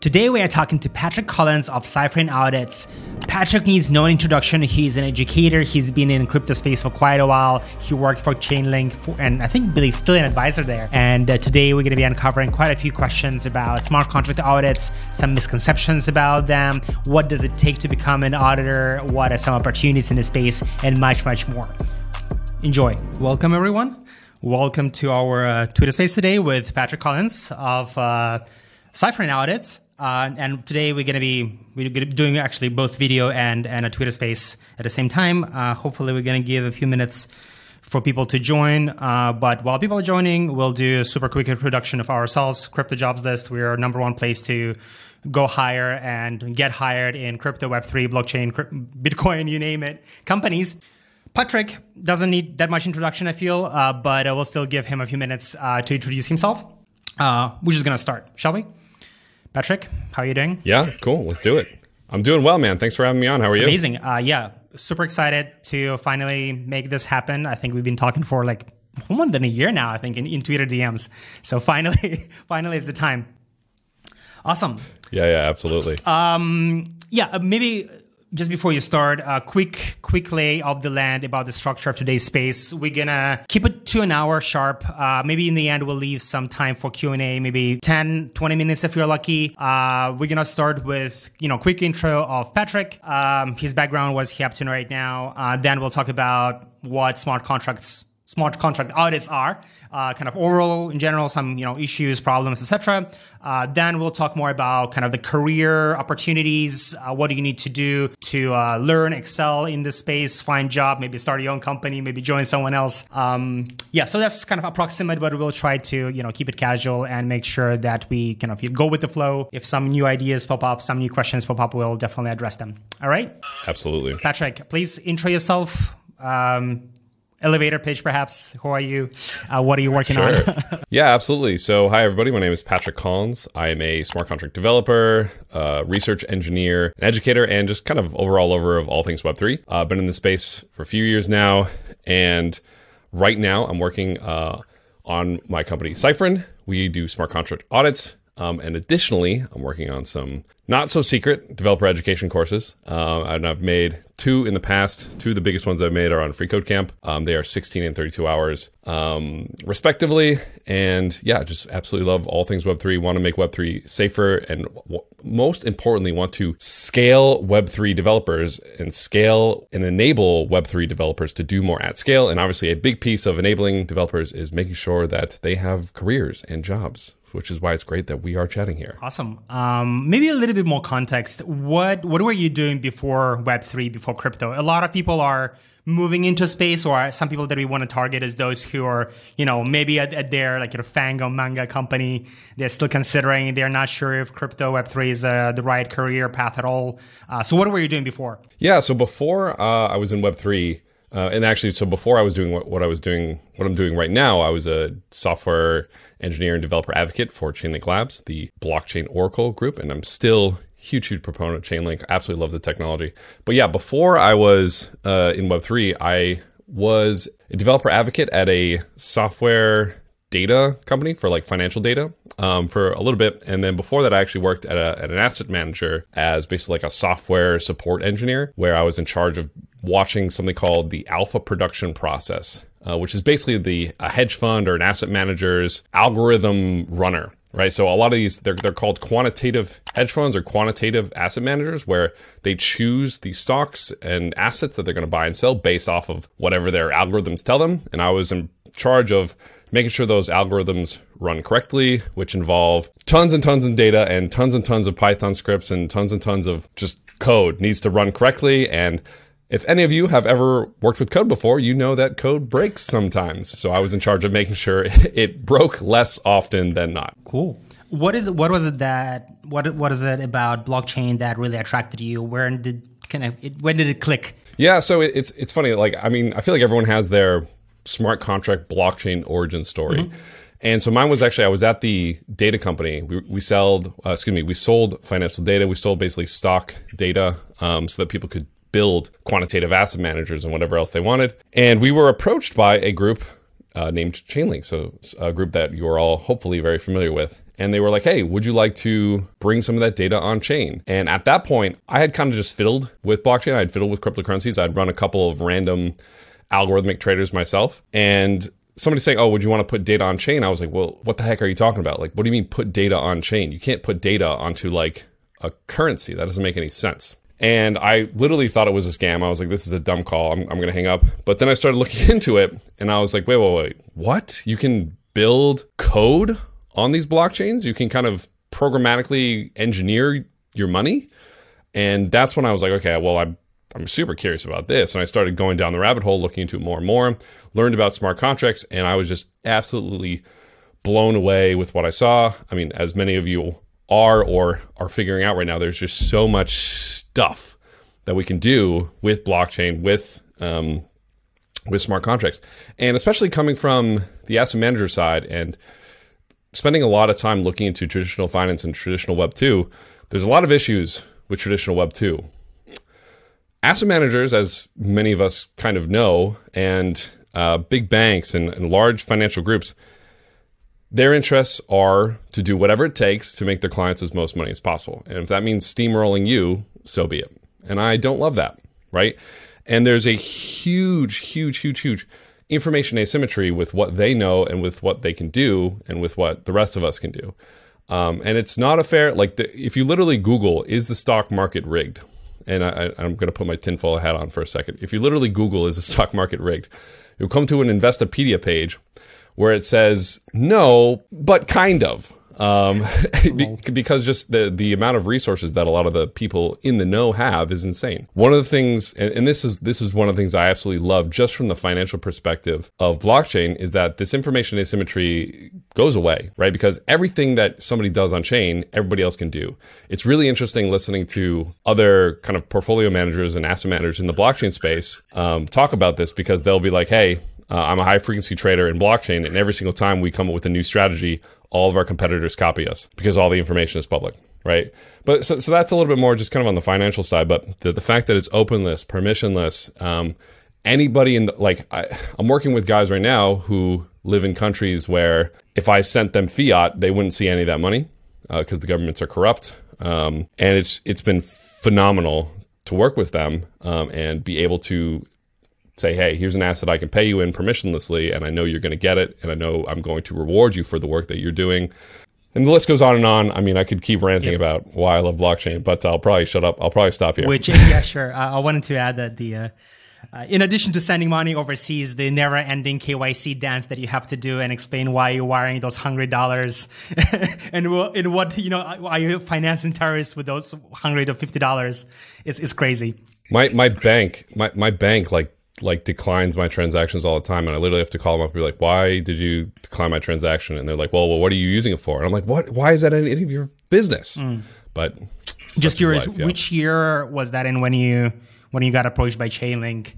Today we are talking to Patrick Collins of Cyfrin Audits. Patrick needs no introduction. He's an educator. He's been in crypto space for quite a while. He worked for Chainlink, for, and I think Billy's still an advisor there. And uh, today we're going to be uncovering quite a few questions about smart contract audits, some misconceptions about them, what does it take to become an auditor, what are some opportunities in the space, and much, much more. Enjoy. Welcome, everyone. Welcome to our uh, Twitter space today with Patrick Collins of uh, Cyfrin Audits. Uh, and today we're going to be doing actually both video and, and a Twitter space at the same time. Uh, hopefully, we're going to give a few minutes for people to join. Uh, but while people are joining, we'll do a super quick introduction of ourselves. Crypto Jobs List, we're number one place to go hire and get hired in crypto, Web3, blockchain, Bitcoin, you name it, companies. Patrick doesn't need that much introduction, I feel, uh, but I will still give him a few minutes uh, to introduce himself. Uh, we're just going to start, shall we? Patrick, how are you doing? Yeah, cool. Let's do it. I'm doing well, man. Thanks for having me on. How are you? Amazing. Uh, yeah, super excited to finally make this happen. I think we've been talking for like more than a year now. I think in, in Twitter DMs. So finally, finally, it's the time. Awesome. Yeah, yeah, absolutely. Um, yeah, uh, maybe just before you start, a quick quick lay of the land about the structure of today's space. We're gonna keep it to an hour sharp. Uh, maybe in the end we'll leave some time for Q and A, maybe 10, 20 minutes if you're lucky. Uh, we're gonna start with you know quick intro of Patrick. Um, his background was he up to right now. Uh, then we'll talk about what smart contracts smart contract audits are, uh, kind of overall in general, some you know issues, problems, etc. Uh, then we'll talk more about kind of the career opportunities. Uh, what do you need to do to uh, learn, excel in this space, find job, maybe start your own company, maybe join someone else. Um, yeah, so that's kind of approximate, but we'll try to you know keep it casual and make sure that we kind of go with the flow. If some new ideas pop up, some new questions pop up, we'll definitely address them. All right. Absolutely. Patrick, please intro yourself. Um, elevator pitch, perhaps. Who are you? Uh, what are you working sure. on? yeah, absolutely. So, hi, everybody. My name is Patrick Collins. I am a smart contract developer, uh, research engineer, an educator, and just kind of overall over of all things Web3. I've uh, been in the space for a few years now. And right now, I'm working uh, on my company, Cyfrin. We do smart contract audits. Um, and additionally, I'm working on some not so secret developer education courses. Uh, and I've made two in the past. Two of the biggest ones I've made are on Free Code Camp. Um, they are 16 and 32 hours, um, respectively. And yeah, just absolutely love all things Web3. Want to make Web3 safer and w- most importantly, want to scale Web3 developers and scale and enable Web3 developers to do more at scale. And obviously, a big piece of enabling developers is making sure that they have careers and jobs which is why it's great that we are chatting here. Awesome. Um, maybe a little bit more context. What what were you doing before Web three, before crypto? A lot of people are moving into space, or some people that we want to target is those who are, you know, maybe at, at their like your Fango manga company, they're still considering, they're not sure if crypto Web three is uh, the right career path at all. Uh, so what were you doing before? Yeah, so before uh, I was in Web three. Uh, and actually, so before I was doing what, what I was doing, what I'm doing right now, I was a software engineer and developer advocate for Chainlink Labs, the blockchain Oracle group, and I'm still huge, huge proponent of Chainlink. Absolutely love the technology. But yeah, before I was uh, in Web3, I was a developer advocate at a software data company for like financial data um, for a little bit. And then before that, I actually worked at, a, at an asset manager as basically like a software support engineer, where I was in charge of watching something called the alpha production process uh, which is basically the a hedge fund or an asset manager's algorithm runner right? So a lot of these they're they're called quantitative hedge funds or quantitative asset managers where they choose the stocks and assets that they're going to buy and sell based off of whatever their algorithms tell them. And I was in charge of making sure those algorithms run correctly, which involve tons and tons of data and tons and tons of Python scripts and tons and tons of just code needs to run correctly and if any of you have ever worked with code before, you know that code breaks sometimes. So I was in charge of making sure it broke less often than not. Cool. What is what was it that what what is it about blockchain that really attracted you? Where did kind of it, when did it click? Yeah, so it, it's it's funny. Like I mean, I feel like everyone has their smart contract blockchain origin story. Mm-hmm. And so mine was actually I was at the data company. We, we sold, uh, excuse me, we sold financial data. We sold basically stock data um, so that people could build quantitative asset managers and whatever else they wanted. And we were approached by a group uh, named Chainlink, so a group that you are all hopefully very familiar with. and they were like, hey, would you like to bring some of that data on chain? And at that point, I had kind of just fiddled with blockchain. I had fiddled with cryptocurrencies. I'd run a couple of random algorithmic traders myself. And somebody saying, "Oh, would you want to put data on chain?" I was like, "Well, what the heck are you talking about? Like, what do you mean put data on chain? You can't put data onto like a currency. That doesn't make any sense." And I literally thought it was a scam. I was like, "This is a dumb call. I'm, I'm going to hang up." But then I started looking into it, and I was like, "Wait, wait, wait! What? You can build code on these blockchains? You can kind of programmatically engineer your money?" And that's when I was like, "Okay, well, I'm I'm super curious about this. And I started going down the rabbit hole, looking into it more and more, learned about smart contracts, and I was just absolutely blown away with what I saw. I mean, as many of you are or are figuring out right now, there's just so much stuff that we can do with blockchain, with um, with smart contracts, and especially coming from the asset manager side and spending a lot of time looking into traditional finance and traditional Web two. There's a lot of issues with traditional Web two asset managers, as many of us kind of know, and uh, big banks and, and large financial groups, their interests are to do whatever it takes to make their clients as most money as possible. And if that means steamrolling you, so be it. And I don't love that, right? And there's a huge, huge, huge, huge information asymmetry with what they know and with what they can do and with what the rest of us can do. Um, and it's not a fair, like, the, if you literally Google, is the stock market rigged? and I, am going to put my tinfoil hat on for a second. If you literally Google, is the stock market rigged? You'll come to an Investopedia page where it says, no, but kind of um, because just the the amount of resources that a lot of the people in the know have is insane. One of the things, and, and this is this is one of the things I absolutely love, just from the financial perspective of blockchain, is that this information asymmetry goes away, right? Because everything that somebody does on chain, everybody else can do. It's really interesting listening to other kind of portfolio managers and asset managers in the blockchain space um, talk about this because they'll be like, hey, uh, I'm a high frequency trader in blockchain, and every single time we come up with a new strategy, all of our competitors copy us because all the information is public, right? But so, so that's a little bit more just kind of on the financial side. But the, the fact that it's openless, permissionless, um, anybody in the, like, I, I'm working with guys right now who live in countries where if I sent them fiat, they wouldn't see any of that money because uh, the governments are corrupt. Um, and it's it's been phenomenal to work with them um, and be able to say, hey, here's an asset I can pay you in permissionlessly, and I know you're going to get it, and I know I'm going to reward you for the work that you're doing. And the list goes on and on. I mean, I could keep ranting yep. about why I love blockchain, but I'll probably shut up. I'll probably stop here. Which, yeah, sure. I wanted to add that the, uh, uh, in addition to sending money overseas, the never-ending KYC dance that you have to do and explain why you're wiring those hundred dollars, and in what you know, are you financing terrorists with those hundred or fifty dollars? It's it's crazy. My my bank, my my bank, like like declines my transactions all the time and I literally have to call them up and be like, why did you decline my transaction? And they're like, well, well, what are you using it for? And I'm like, what, why is that any, any of your business? Mm. But just curious, life, yeah. which year was that in when you, when you got approached by Chainlink?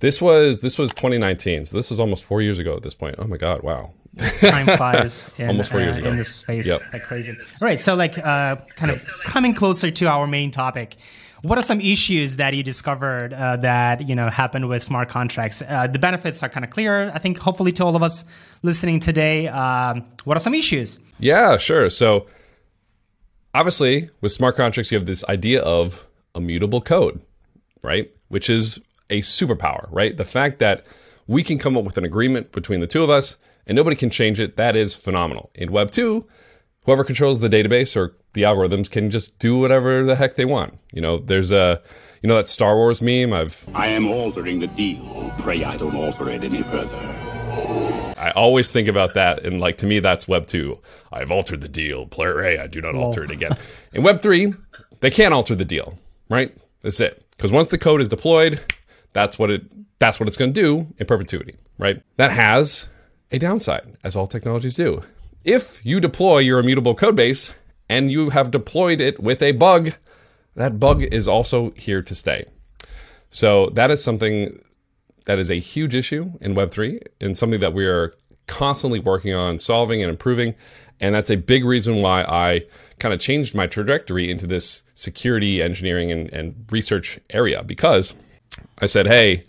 This was, this was 2019. So this was almost four years ago at this point. Oh my God. Wow. Time flies in, almost four years uh, ago. in this space yep. like crazy. All right. So like, uh, kind of coming closer to our main topic, what are some issues that you discovered uh, that you know happened with smart contracts? Uh, the benefits are kind of clear, I think. Hopefully, to all of us listening today, um, what are some issues? Yeah, sure. So, obviously, with smart contracts, you have this idea of immutable code, right? Which is a superpower, right? The fact that we can come up with an agreement between the two of us and nobody can change it, that is phenomenal. In Web 2, whoever controls the database or the algorithms can just do whatever the heck they want. You know, there's a, you know, that Star Wars meme. I've. I am altering the deal. Pray I don't alter it any further. I always think about that, and like to me, that's Web two. I've altered the deal. Pray I do not alter it again. In Web three, they can't alter the deal, right? That's it. Because once the code is deployed, that's what it that's what it's going to do in perpetuity, right? That has a downside, as all technologies do. If you deploy your immutable codebase and you have deployed it with a bug, that bug is also here to stay. So that is something that is a huge issue in Web3 and something that we are constantly working on solving and improving. And that's a big reason why I kind of changed my trajectory into this security engineering and, and research area because I said, hey,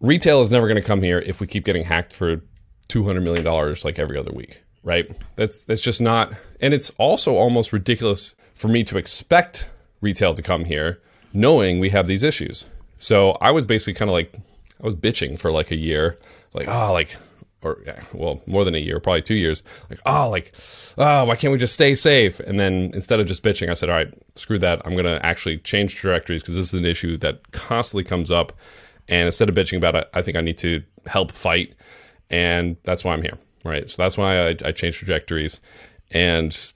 retail is never going to come here if we keep getting hacked for $200 million like every other week right? That's that's just not and it's also almost ridiculous for me to expect retail to come here knowing we have these issues. So I was basically kind of like I was bitching for like a year, like oh like or well more than a year, probably two years. Like oh like oh why can't we just stay safe? And then instead of just bitching, I said all right screw that. I'm gonna actually change directories because this is an issue that constantly comes up. And instead of bitching about it, I think I need to help fight, and that's why I'm here. Right. So that's why I, I changed trajectories, and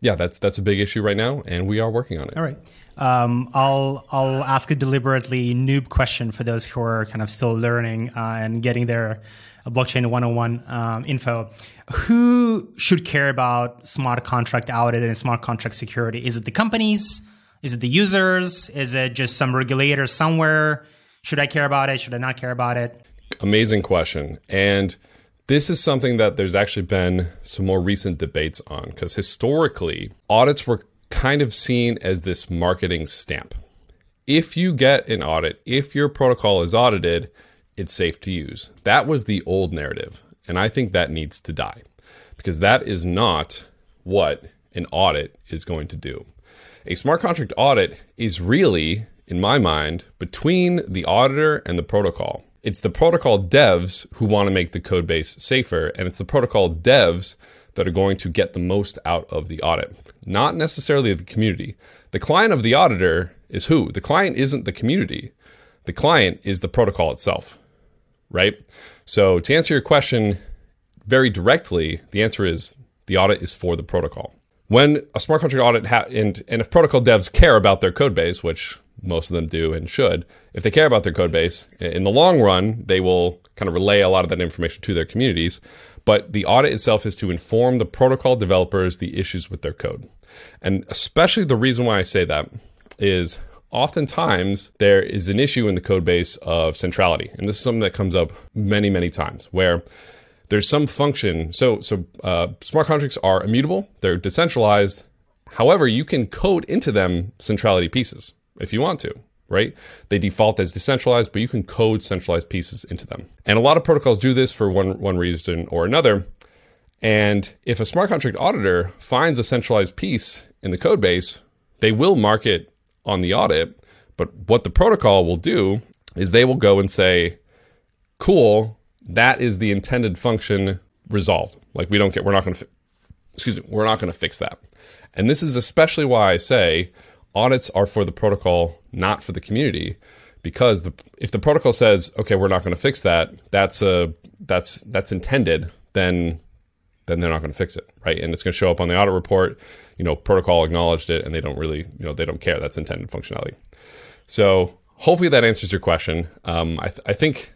yeah, that's that's a big issue right now, and we are working on it. All right. Um, I'll I'll ask a deliberately noob question for those who are kind of still learning uh, and getting their blockchain 101 um, info. Who should care about smart contract audit and smart contract security? Is it the companies? Is it the users? Is it just some regulator somewhere? Should I care about it? Should I not care about it? Amazing question. And this is something that there's actually been some more recent debates on because historically, audits were kind of seen as this marketing stamp. If you get an audit, if your protocol is audited, it's safe to use. That was the old narrative. And I think that needs to die because that is not what an audit is going to do. A smart contract audit is really, in my mind, between the auditor and the protocol. It's the protocol devs who want to make the code base safer, and it's the protocol devs that are going to get the most out of the audit, not necessarily the community. The client of the auditor is who? The client isn't the community. The client is the protocol itself, right? So to answer your question very directly, the answer is the audit is for the protocol. When a smart contract audit ha- and and if protocol devs care about their code base, which most of them do and should, if they care about their code base, in the long run, they will kind of relay a lot of that information to their communities. But the audit itself is to inform the protocol developers the issues with their code. And especially the reason why I say that is oftentimes there is an issue in the code base of centrality. And this is something that comes up many, many times where there's some function. So, so uh, smart contracts are immutable, they're decentralized. However, you can code into them centrality pieces if you want to right? They default as decentralized, but you can code centralized pieces into them. And a lot of protocols do this for one, one reason or another. And if a smart contract auditor finds a centralized piece in the code base, they will mark it on the audit. But what the protocol will do is they will go and say, cool, that is the intended function resolved. Like we don't get, we're not going to, excuse me, we're not going to fix that. And this is especially why I say audits are for the protocol, not for the community, because the, if the protocol says, "Okay, we're not going to fix that," that's a that's that's intended, then then they're not going to fix it, right? And it's going to show up on the audit report. You know, protocol acknowledged it, and they don't really, you know, they don't care. That's intended functionality. So hopefully that answers your question. Um, I, th- I think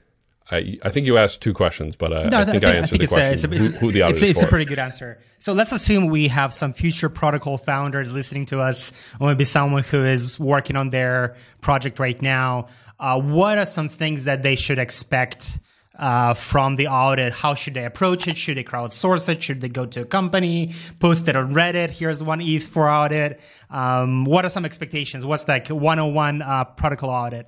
I, I think you asked two questions, but uh, no, I, think I, answered think the question. A, it's a, it's, who, who the it's, is it's for. a pretty good answer. So let's assume we have some future protocol founders listening to us, or maybe someone who is working on their project right now. Uh, what are some things that they should expect uh, from the audit? How should they approach it? Should they crowdsource it? Should they go to a company, post it on Reddit? Here's one ETH for audit. Um, what are some expectations? What's like 101 uh, protocol audit?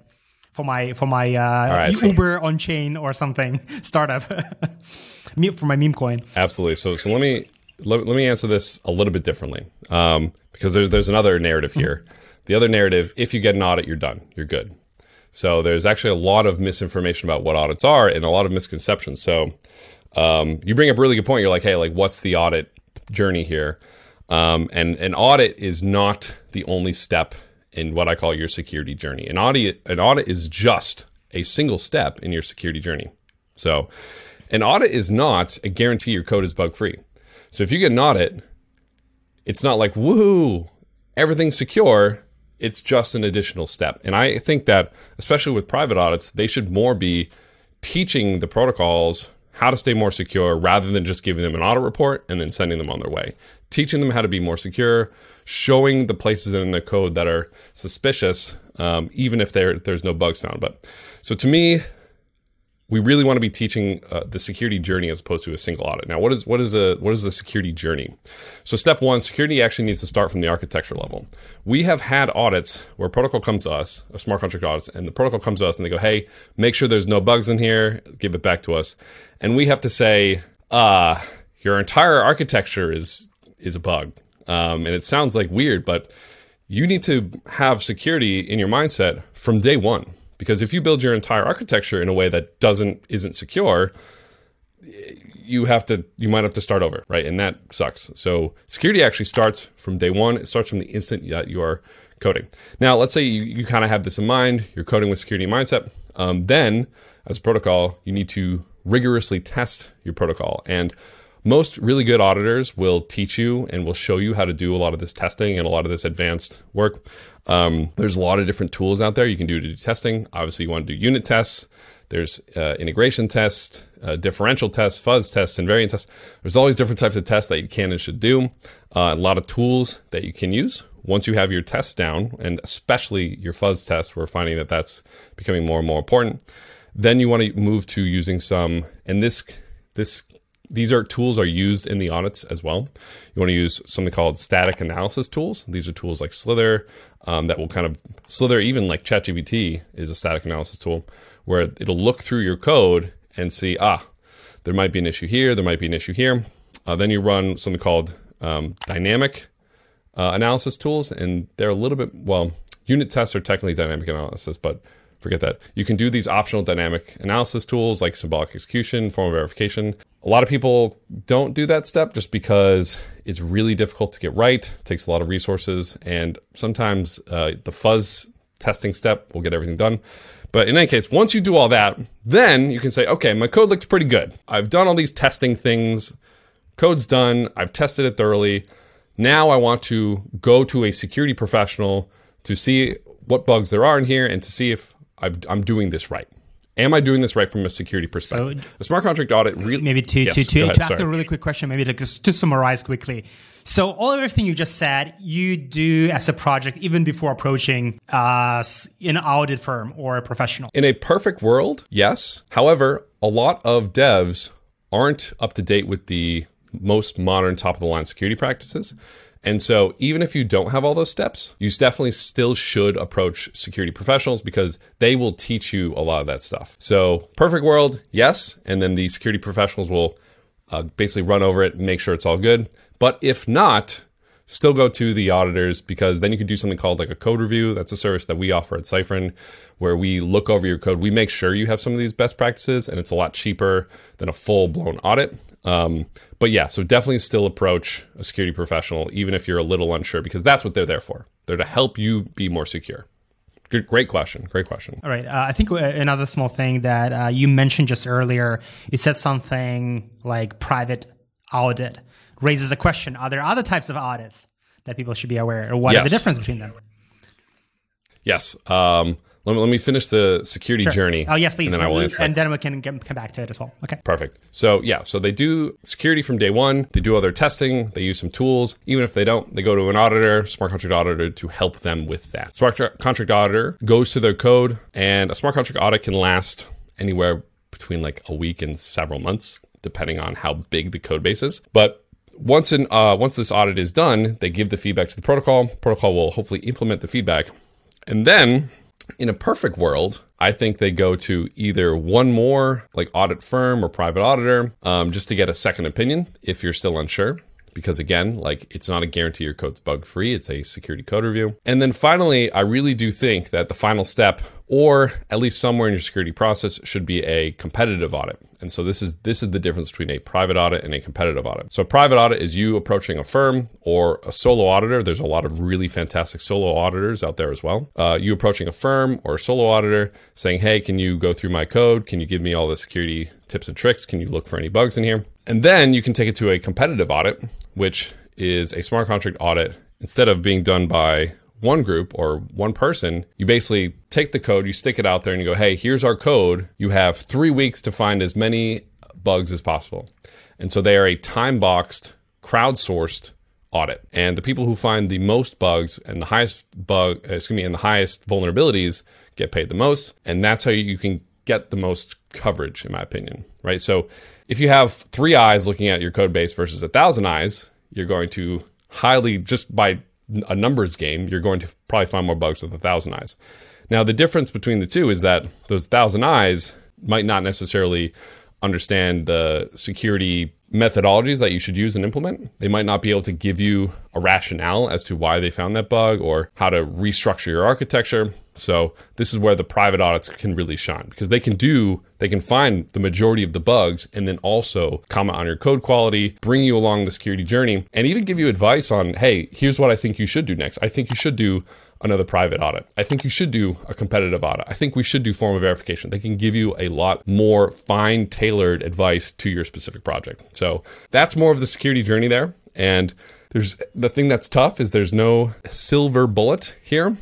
For my for my uh, right, Uber so. on chain or something startup for my meme coin. Absolutely. So so let me let, let me answer this a little bit differently um, because there's there's another narrative here. Mm-hmm. The other narrative: if you get an audit, you're done. You're good. So there's actually a lot of misinformation about what audits are and a lot of misconceptions. So um, you bring up a really good point. You're like, hey, like what's the audit journey here? Um, and an audit is not the only step in what I call your security journey. An audit, an audit is just a single step in your security journey. So, an audit is not a guarantee your code is bug free. So, if you get an audit, it's not like, woohoo, everything's secure. It's just an additional step. And I think that, especially with private audits, they should more be teaching the protocols how to stay more secure rather than just giving them an audit report and then sending them on their way. Teaching them how to be more secure, showing the places in the code that are suspicious, um, even if there's no bugs found. But so to me, we really want to be teaching uh, the security journey as opposed to a single audit. Now, what is what is a what is the security journey? So, step one, security actually needs to start from the architecture level. We have had audits where protocol comes to us, a smart contract audits, and the protocol comes to us and they go, "Hey, make sure there's no bugs in here. Give it back to us," and we have to say, "Ah." Uh, your entire architecture is is a bug. Um, and it sounds like weird, but you need to have security in your mindset from day one. Because if you build your entire architecture in a way that doesn't isn't secure, you have to you might have to start over, right? And that sucks. So security actually starts from day one. It starts from the instant that you are coding. Now, let's say you, you kind of have this in mind. You're coding with security mindset. Um, then, as a protocol, you need to rigorously test your protocol and most really good auditors will teach you and will show you how to do a lot of this testing and a lot of this advanced work. Um, there's a lot of different tools out there you can do to do testing. Obviously, you want to do unit tests. There's uh, integration tests, uh, differential tests, fuzz tests, invariant tests. There's all these different types of tests that you can and should do. Uh, a lot of tools that you can use. Once you have your tests down, and especially your fuzz tests. we're finding that that's becoming more and more important. Then you want to move to using some, and this this these are tools are used in the audits as well. You want to use something called static analysis tools. These are tools like Slither um, that will kind of Slither, even like ChatGPT is a static analysis tool where it'll look through your code and see ah there might be an issue here, there might be an issue here. Uh, then you run something called um, dynamic uh, analysis tools, and they're a little bit well. Unit tests are technically dynamic analysis, but forget that. You can do these optional dynamic analysis tools like symbolic execution, formal verification. A lot of people don't do that step just because it's really difficult to get right, takes a lot of resources, and sometimes uh, the fuzz testing step will get everything done. But in any case, once you do all that, then you can say, okay, my code looks pretty good. I've done all these testing things. Code's done. I've tested it thoroughly. Now I want to go to a security professional to see what bugs there are in here and to see if i am doing this right. Am I doing this right from a security perspective? So, a smart contract audit really maybe to yes, to to, ahead, to ask a really quick question, maybe to, just to summarize quickly. So all everything you just said, you do as a project even before approaching uh, an audit firm or a professional. In a perfect world, yes. However, a lot of devs aren't up to date with the most modern top of the line security practices. And so, even if you don't have all those steps, you definitely still should approach security professionals because they will teach you a lot of that stuff. So, perfect world, yes. And then the security professionals will uh, basically run over it and make sure it's all good. But if not, still go to the auditors because then you could do something called like a code review. That's a service that we offer at Cyfrin where we look over your code. We make sure you have some of these best practices and it's a lot cheaper than a full blown audit. Um, but yeah, so definitely still approach a security professional, even if you're a little unsure, because that's what they're there for. They're to help you be more secure. Good, great question. Great question. All right. Uh, I think uh, another small thing that uh, you mentioned just earlier, you said something like private audit raises a question. Are there other types of audits that people should be aware of? What yes. are the difference between them? Yes. Um, let me, let me finish the security sure. journey. Oh, yes, please. And then I will answer. And then we can get, come back to it as well. Okay. Perfect. So, yeah, so they do security from day one. They do all their testing. They use some tools. Even if they don't, they go to an auditor, smart contract auditor, to help them with that. Smart contract auditor goes to their code, and a smart contract audit can last anywhere between like a week and several months, depending on how big the code base is. But once in uh, once this audit is done, they give the feedback to the protocol. Protocol will hopefully implement the feedback, and then in a perfect world, I think they go to either one more like audit firm or private auditor um, just to get a second opinion if you're still unsure. Because again, like it's not a guarantee your code's bug free, it's a security code review. And then finally, I really do think that the final step or at least somewhere in your security process should be a competitive audit. And so this is this is the difference between a private audit and a competitive audit. So private audit is you approaching a firm or a solo auditor. There's a lot of really fantastic solo auditors out there as well. Uh, you approaching a firm or a solo auditor saying, "Hey, can you go through my code? Can you give me all the security tips and tricks? Can you look for any bugs in here?" And then you can take it to a competitive audit, which is a smart contract audit instead of being done by one group or one person, you basically take the code, you stick it out there, and you go, hey, here's our code. You have three weeks to find as many bugs as possible. And so they are a time boxed, crowdsourced audit. And the people who find the most bugs and the highest bug, uh, excuse me, and the highest vulnerabilities get paid the most. And that's how you can get the most coverage, in my opinion, right? So if you have three eyes looking at your code base versus a thousand eyes, you're going to highly, just by a numbers game, you're going to probably find more bugs with a thousand eyes. Now, the difference between the two is that those thousand eyes might not necessarily understand the security methodologies that you should use and implement. They might not be able to give you a rationale as to why they found that bug or how to restructure your architecture. So this is where the private audits can really shine because they can do they can find the majority of the bugs and then also comment on your code quality, bring you along the security journey and even give you advice on, "Hey, here's what I think you should do next. I think you should do another private audit. I think you should do a competitive audit. I think we should do formal verification. They can give you a lot more fine tailored advice to your specific project. So that's more of the security journey there. And there's the thing that's tough is there's no silver bullet here.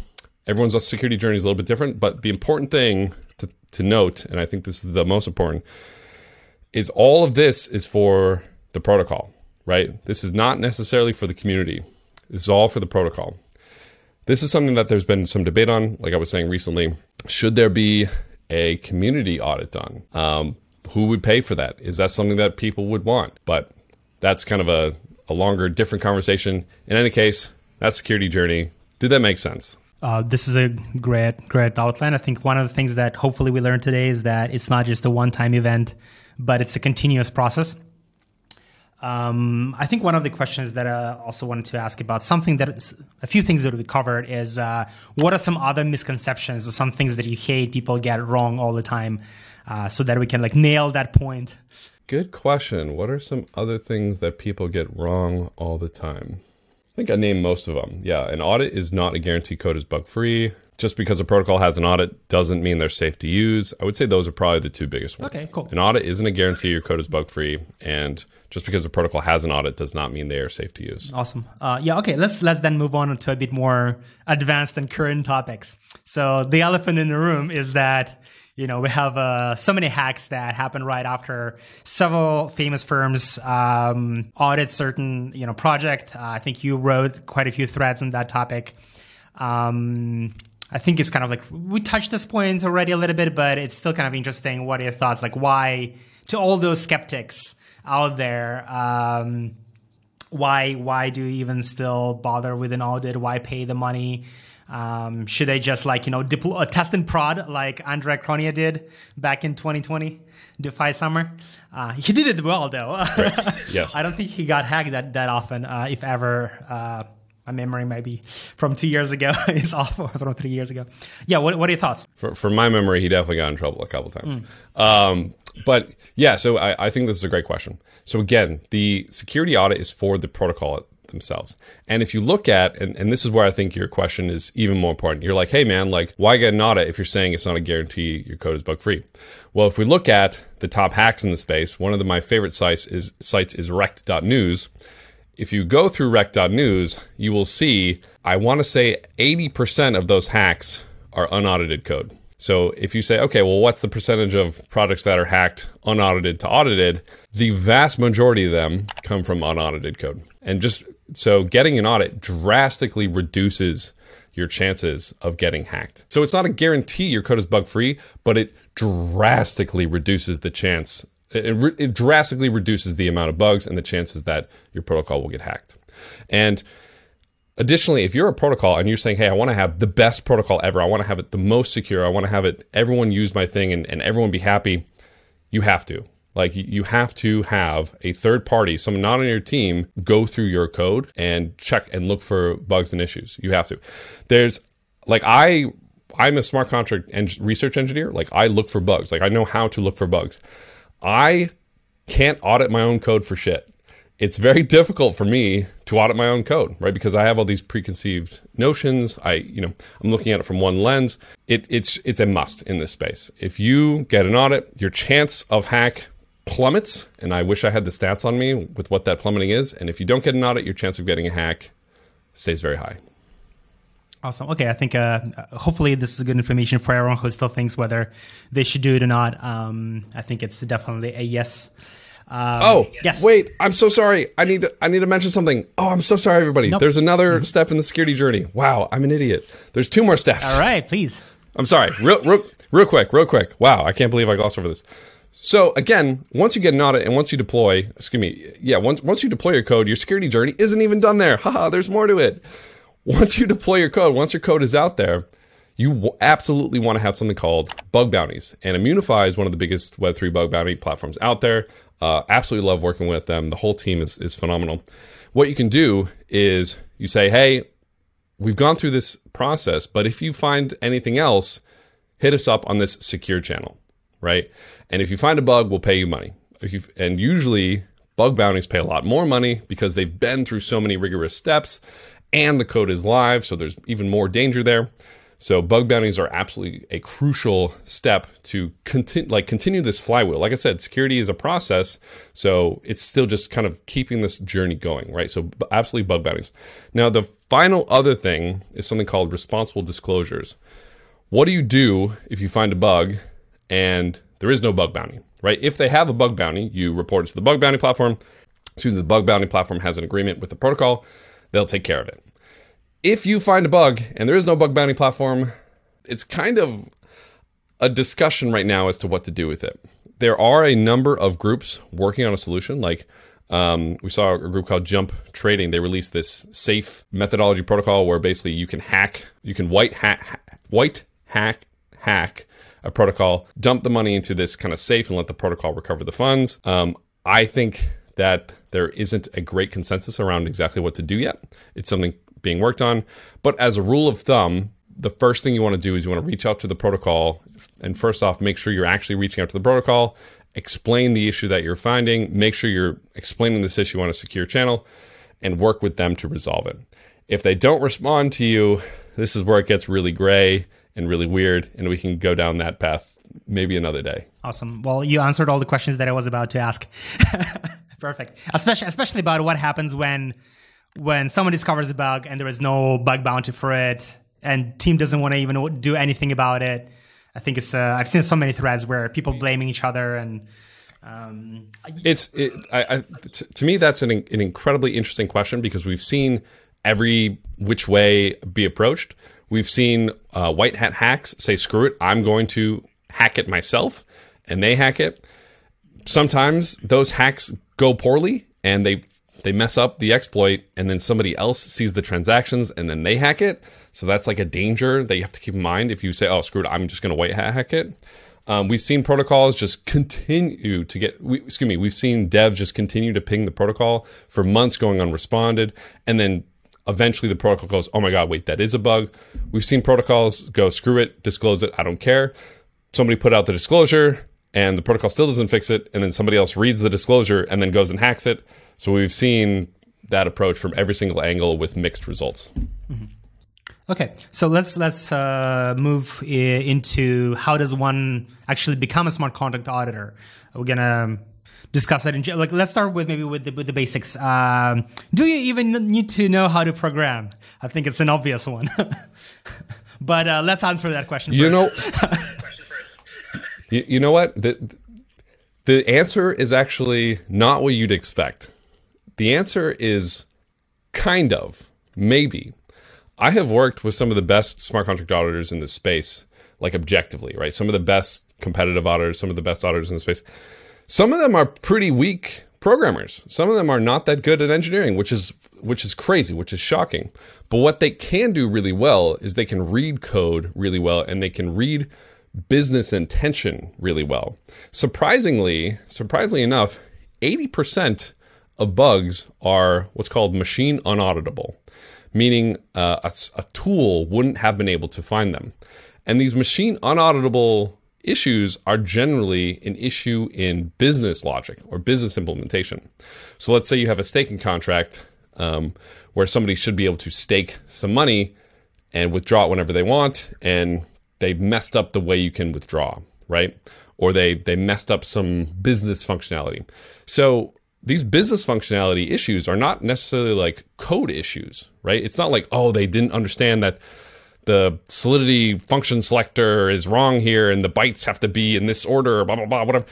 Everyone's security journey is a little bit different, but the important thing to, to note, and I think this is the most important, is all of this is for the protocol, right? This is not necessarily for the community. This is all for the protocol. This is something that there's been some debate on, like I was saying recently. Should there be a community audit done? Um, who would pay for that? Is that something that people would want? But that's kind of a, a longer, different conversation. In any case, that security journey, did that make sense? Uh, this is a great, great outline. I think one of the things that hopefully we learned today is that it's not just a one time event, but it's a continuous process. Um, I think one of the questions that I also wanted to ask about something that a few things that we covered is uh, what are some other misconceptions or some things that you hate people get wrong all the time, uh, so that we can like nail that point. Good question. What are some other things that people get wrong all the time? I think I named most of them. Yeah, an audit is not a guarantee code is bug free. Just because a protocol has an audit doesn't mean they're safe to use. I would say those are probably the two biggest ones. Okay, cool. An audit isn't a guarantee your code is bug free, and just because a protocol has an audit does not mean they are safe to use. Awesome. Uh, yeah. Okay. Let's let's then move on to a bit more advanced and current topics. So the elephant in the room is that you know we have uh, so many hacks that happen right after several famous firms um, audit certain you know project. Uh, I think you wrote quite a few threads on that topic. Um, I think it's kind of like we touched this point already a little bit, but it's still kind of interesting. What are your thoughts? Like, why to all those skeptics? out there. Um, why why do you even still bother with an audit? Why pay the money? Um, should they just like you know deploy, uh, test and prod like Andre Cronje did back in 2020, DeFi summer? Uh, he did it well though. Right. Yes. I don't think he got hacked that that often, uh, if ever. Uh, my memory maybe from two years ago is off, or from three years ago. Yeah, what, what are your thoughts? For, for my memory, he definitely got in trouble a couple times. Mm. Um, but yeah, so I, I think this is a great question. So again, the security audit is for the protocol themselves. And if you look at, and, and this is where I think your question is even more important. You're like, hey man, like why get an audit if you're saying it's not a guarantee your code is bug free? Well, if we look at the top hacks in the space, one of the, my favorite sites is sites is rekt.news. If you go through rekt.news, you will see, I want to say 80% of those hacks are unaudited code. So if you say, okay, well, what's the percentage of products that are hacked unaudited to audited? The vast majority of them come from unaudited code. And just so getting an audit drastically reduces your chances of getting hacked. So it's not a guarantee your code is bug free, but it drastically reduces the chance. It, it drastically reduces the amount of bugs and the chances that your protocol will get hacked. And Additionally, if you're a protocol and you're saying, hey, I want to have the best protocol ever, I want to have it the most secure, I want to have it everyone use my thing and, and everyone be happy, you have to. Like you have to have a third party, someone not on your team, go through your code and check and look for bugs and issues. You have to. There's like I I'm a smart contract and research engineer. Like I look for bugs. Like I know how to look for bugs. I can't audit my own code for shit it's very difficult for me to audit my own code, right? Because I have all these preconceived notions. I, you know, I'm looking at it from one lens. It, it's it's a must in this space. If you get an audit, your chance of hack plummets, and I wish I had the stats on me with what that plummeting is. And if you don't get an audit, your chance of getting a hack stays very high. Awesome. Okay, I think uh, hopefully this is good information for everyone who still thinks whether they should do it or not. Um, I think it's definitely a yes. Um, oh, yes. Wait, I'm so sorry. I need to. I need to mention something. Oh, I'm so sorry, everybody. Nope. There's another mm-hmm. step in the security journey. Wow, I'm an idiot. There's two more steps. All right, please. I'm sorry. Real, real, real quick, real quick. Wow, I can't believe I glossed over this. So again, once you get an audit and once you deploy, excuse me, yeah, once once you deploy your code, your security journey isn't even done there. Haha, there's more to it. Once you deploy your code, once your code is out there, you w- absolutely want to have something called bug bounties. And Immunefi is one of the biggest Web3 bug bounty platforms out there. Uh, absolutely love working with them. The whole team is, is phenomenal. What you can do is you say, hey, we've gone through this process, but if you find anything else, hit us up on this secure channel, right? And if you find a bug, we'll pay you money. If you and usually bug bounties pay a lot more money because they've been through so many rigorous steps and the code is live, so there's even more danger there. So bug bounties are absolutely a crucial step to continue, like continue this flywheel. Like I said, security is a process, so it's still just kind of keeping this journey going, right? So absolutely bug bounties. Now the final other thing is something called responsible disclosures. What do you do if you find a bug and there is no bug bounty, right? If they have a bug bounty, you report it to the bug bounty platform. Excuse me, the bug bounty platform has an agreement with the protocol. They'll take care of it if you find a bug and there is no bug bounty platform, it's kind of a discussion right now as to what to do with it. There are a number of groups working on a solution. Like um, we saw a group called Jump Trading. They released this safe methodology protocol where basically you can hack, you can white hack, white hack, hack a protocol, dump the money into this kind of safe, and let the protocol recover the funds. Um, I think that there isn't a great consensus around exactly what to do yet. It's something being worked on. But as a rule of thumb, the first thing you want to do is you want to reach out to the protocol and first off make sure you're actually reaching out to the protocol explain the issue that you're finding make sure you're explaining this issue on a secure channel and work with them to resolve it. If they don't respond to you this is where it gets really gray and really weird and we can go down that path maybe another day. Awesome. Well you answered all the questions that i was about to ask. Perfect. Especially especially about what happens when when someone discovers a bug and there is no bug bounty for it, and team doesn't want to even do anything about it. I think it's uh, I've seen so many threads where people blaming each other and. Um, it's it, I, I, t- to me that's an, an incredibly interesting question because we've seen every which way be approached. We've seen uh, white hat hacks say, "Screw it, I'm going to hack it myself," and they hack it. Sometimes those hacks go poorly and they they mess up the exploit and then somebody else sees the transactions and then they hack it. So that's like a danger that you have to keep in mind if you say, oh, screw it, I'm just going to white hack it. Um, we've seen protocols just continue to get, we, excuse me, we've seen devs just continue to ping the protocol for months going unresponded. And then eventually the protocol goes, oh my God, wait, that is a bug. We've seen protocols go, screw it, disclose it, I don't care. Somebody put out the disclosure and the protocol still doesn't fix it. And then somebody else reads the disclosure and then goes and hacks it. So we've seen that approach from every single angle with mixed results. Mm-hmm. Okay, so let's let's uh, move into how does one actually become a smart contract auditor. We're gonna discuss that in like let's start with maybe with the, with the basics. Um, do you even need to know how to program? I think it's an obvious one, but uh, let's answer that question. You first. know, you, you know what the the answer is actually not what you'd expect. The answer is kind of, maybe. I have worked with some of the best smart contract auditors in this space, like objectively, right? Some of the best competitive auditors, some of the best auditors in the space. Some of them are pretty weak programmers. Some of them are not that good at engineering, which is which is crazy, which is shocking. But what they can do really well is they can read code really well and they can read business intention really well. Surprisingly, surprisingly enough, 80% of bugs are what's called machine unauditable, meaning uh, a, a tool wouldn't have been able to find them. And these machine unauditable issues are generally an issue in business logic or business implementation. So let's say you have a staking contract um, where somebody should be able to stake some money and withdraw it whenever they want, and they messed up the way you can withdraw, right? Or they they messed up some business functionality. So these business functionality issues are not necessarily like code issues, right? It's not like, oh, they didn't understand that the solidity function selector is wrong here and the bytes have to be in this order, blah, blah, blah, whatever.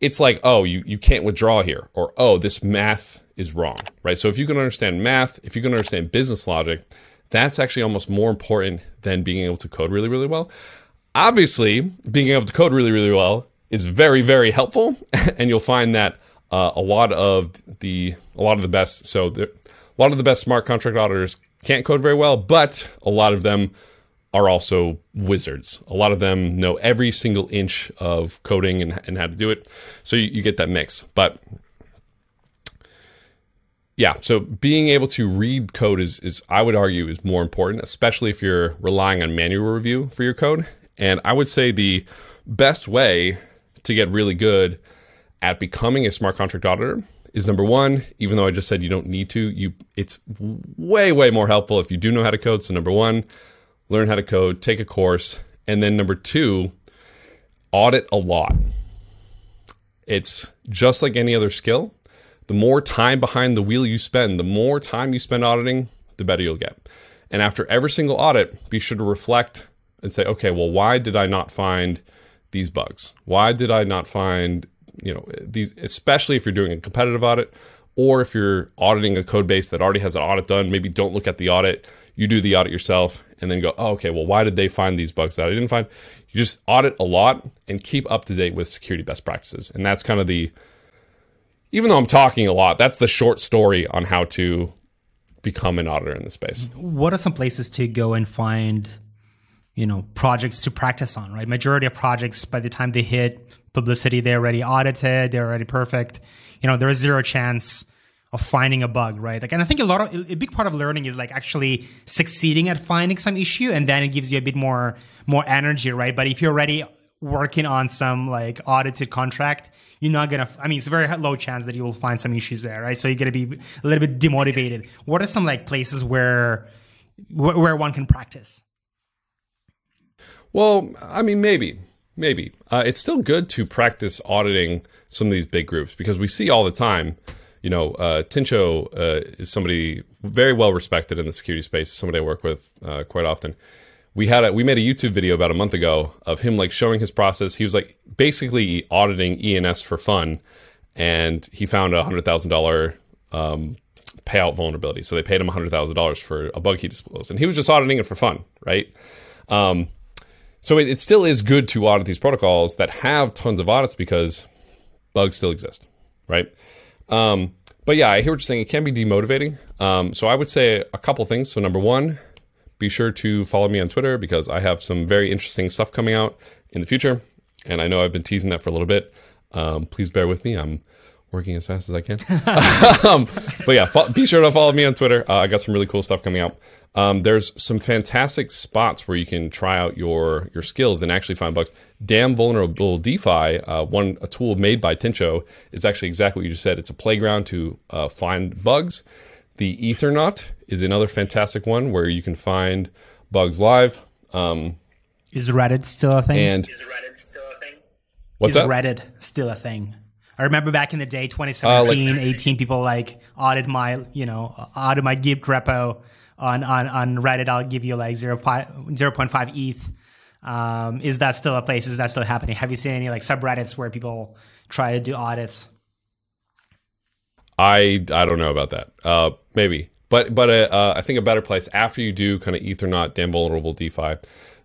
It's like, oh, you, you can't withdraw here, or oh, this math is wrong, right? So if you can understand math, if you can understand business logic, that's actually almost more important than being able to code really, really well. Obviously, being able to code really, really well is very, very helpful. and you'll find that uh, a lot of the a lot of the best so a lot of the best smart contract auditors can't code very well, but a lot of them are also wizards. A lot of them know every single inch of coding and, and how to do it. So you, you get that mix. But yeah, so being able to read code is, is, I would argue, is more important, especially if you're relying on manual review for your code. And I would say the best way to get really good at becoming a smart contract auditor is number one, even though I just said you don't need to, you it's way, way more helpful if you do know how to code. So number one, learn how to code, take a course, and then number two, audit a lot. It's just like any other skill. The more time behind the wheel you spend, the more time you spend auditing, the better you'll get. And after every single audit, be sure to reflect and say, okay, well, why did I not find these bugs? Why did I not find, you know, these, especially if you're doing a competitive audit or if you're auditing a code base that already has an audit done, maybe don't look at the audit. You do the audit yourself and then go, oh, okay, well, why did they find these bugs that I didn't find? You just audit a lot and keep up to date with security best practices. And that's kind of the, even though I'm talking a lot, that's the short story on how to become an auditor in the space. What are some places to go and find, you know, projects to practice on, right? Majority of projects, by the time they hit publicity, they're already audited, they're already perfect. You know, there is zero chance of finding a bug, right? Like, and I think a lot of a big part of learning is like actually succeeding at finding some issue, and then it gives you a bit more more energy, right? But if you're already working on some like audited contract, you're not gonna. I mean, it's a very low chance that you will find some issues there, right? So you're gonna be a little bit demotivated. What are some like places where where one can practice? Well, I mean, maybe, maybe uh, it's still good to practice auditing some of these big groups because we see all the time you know, uh, Tincho uh, is somebody very well respected in the security space. Somebody I work with uh, quite often. We had a, we made a YouTube video about a month ago of him like showing his process. He was like basically auditing ENS for fun, and he found a hundred thousand um, payout vulnerability. So they paid him hundred thousand dollars for a bug he disclosed, and he was just auditing it for fun, right? Um, so it, it still is good to audit these protocols that have tons of audits because bugs still exist, right? Um, but yeah, I hear what you're saying. It can be demotivating. Um, so I would say a couple things. So number one, be sure to follow me on Twitter because I have some very interesting stuff coming out in the future, and I know I've been teasing that for a little bit. Um, please bear with me. I'm working as fast as I can. um, but yeah, fo- be sure to follow me on Twitter. Uh, I got some really cool stuff coming out. Um, there's some fantastic spots where you can try out your your skills and actually find bugs. Damn vulnerable DeFi, uh, one a tool made by Tincho, is actually exactly what you just said. It's a playground to uh, find bugs. The Ethernaut is another fantastic one where you can find bugs live. Um, is Reddit still a thing? And is Reddit still a thing? What's is that? Reddit still a thing? I remember back in the day, 2017, uh, like, 18, people like audit my, you know, audit my Git repo on, on, on Reddit. I'll give you like 0. 0.5 ETH. Um, is that still a place? Is that still happening? Have you seen any like subreddits where people try to do audits? I I don't know about that. Uh, maybe, but but uh, uh, I think a better place after you do kind of Ethernaut, damn vulnerable DeFi,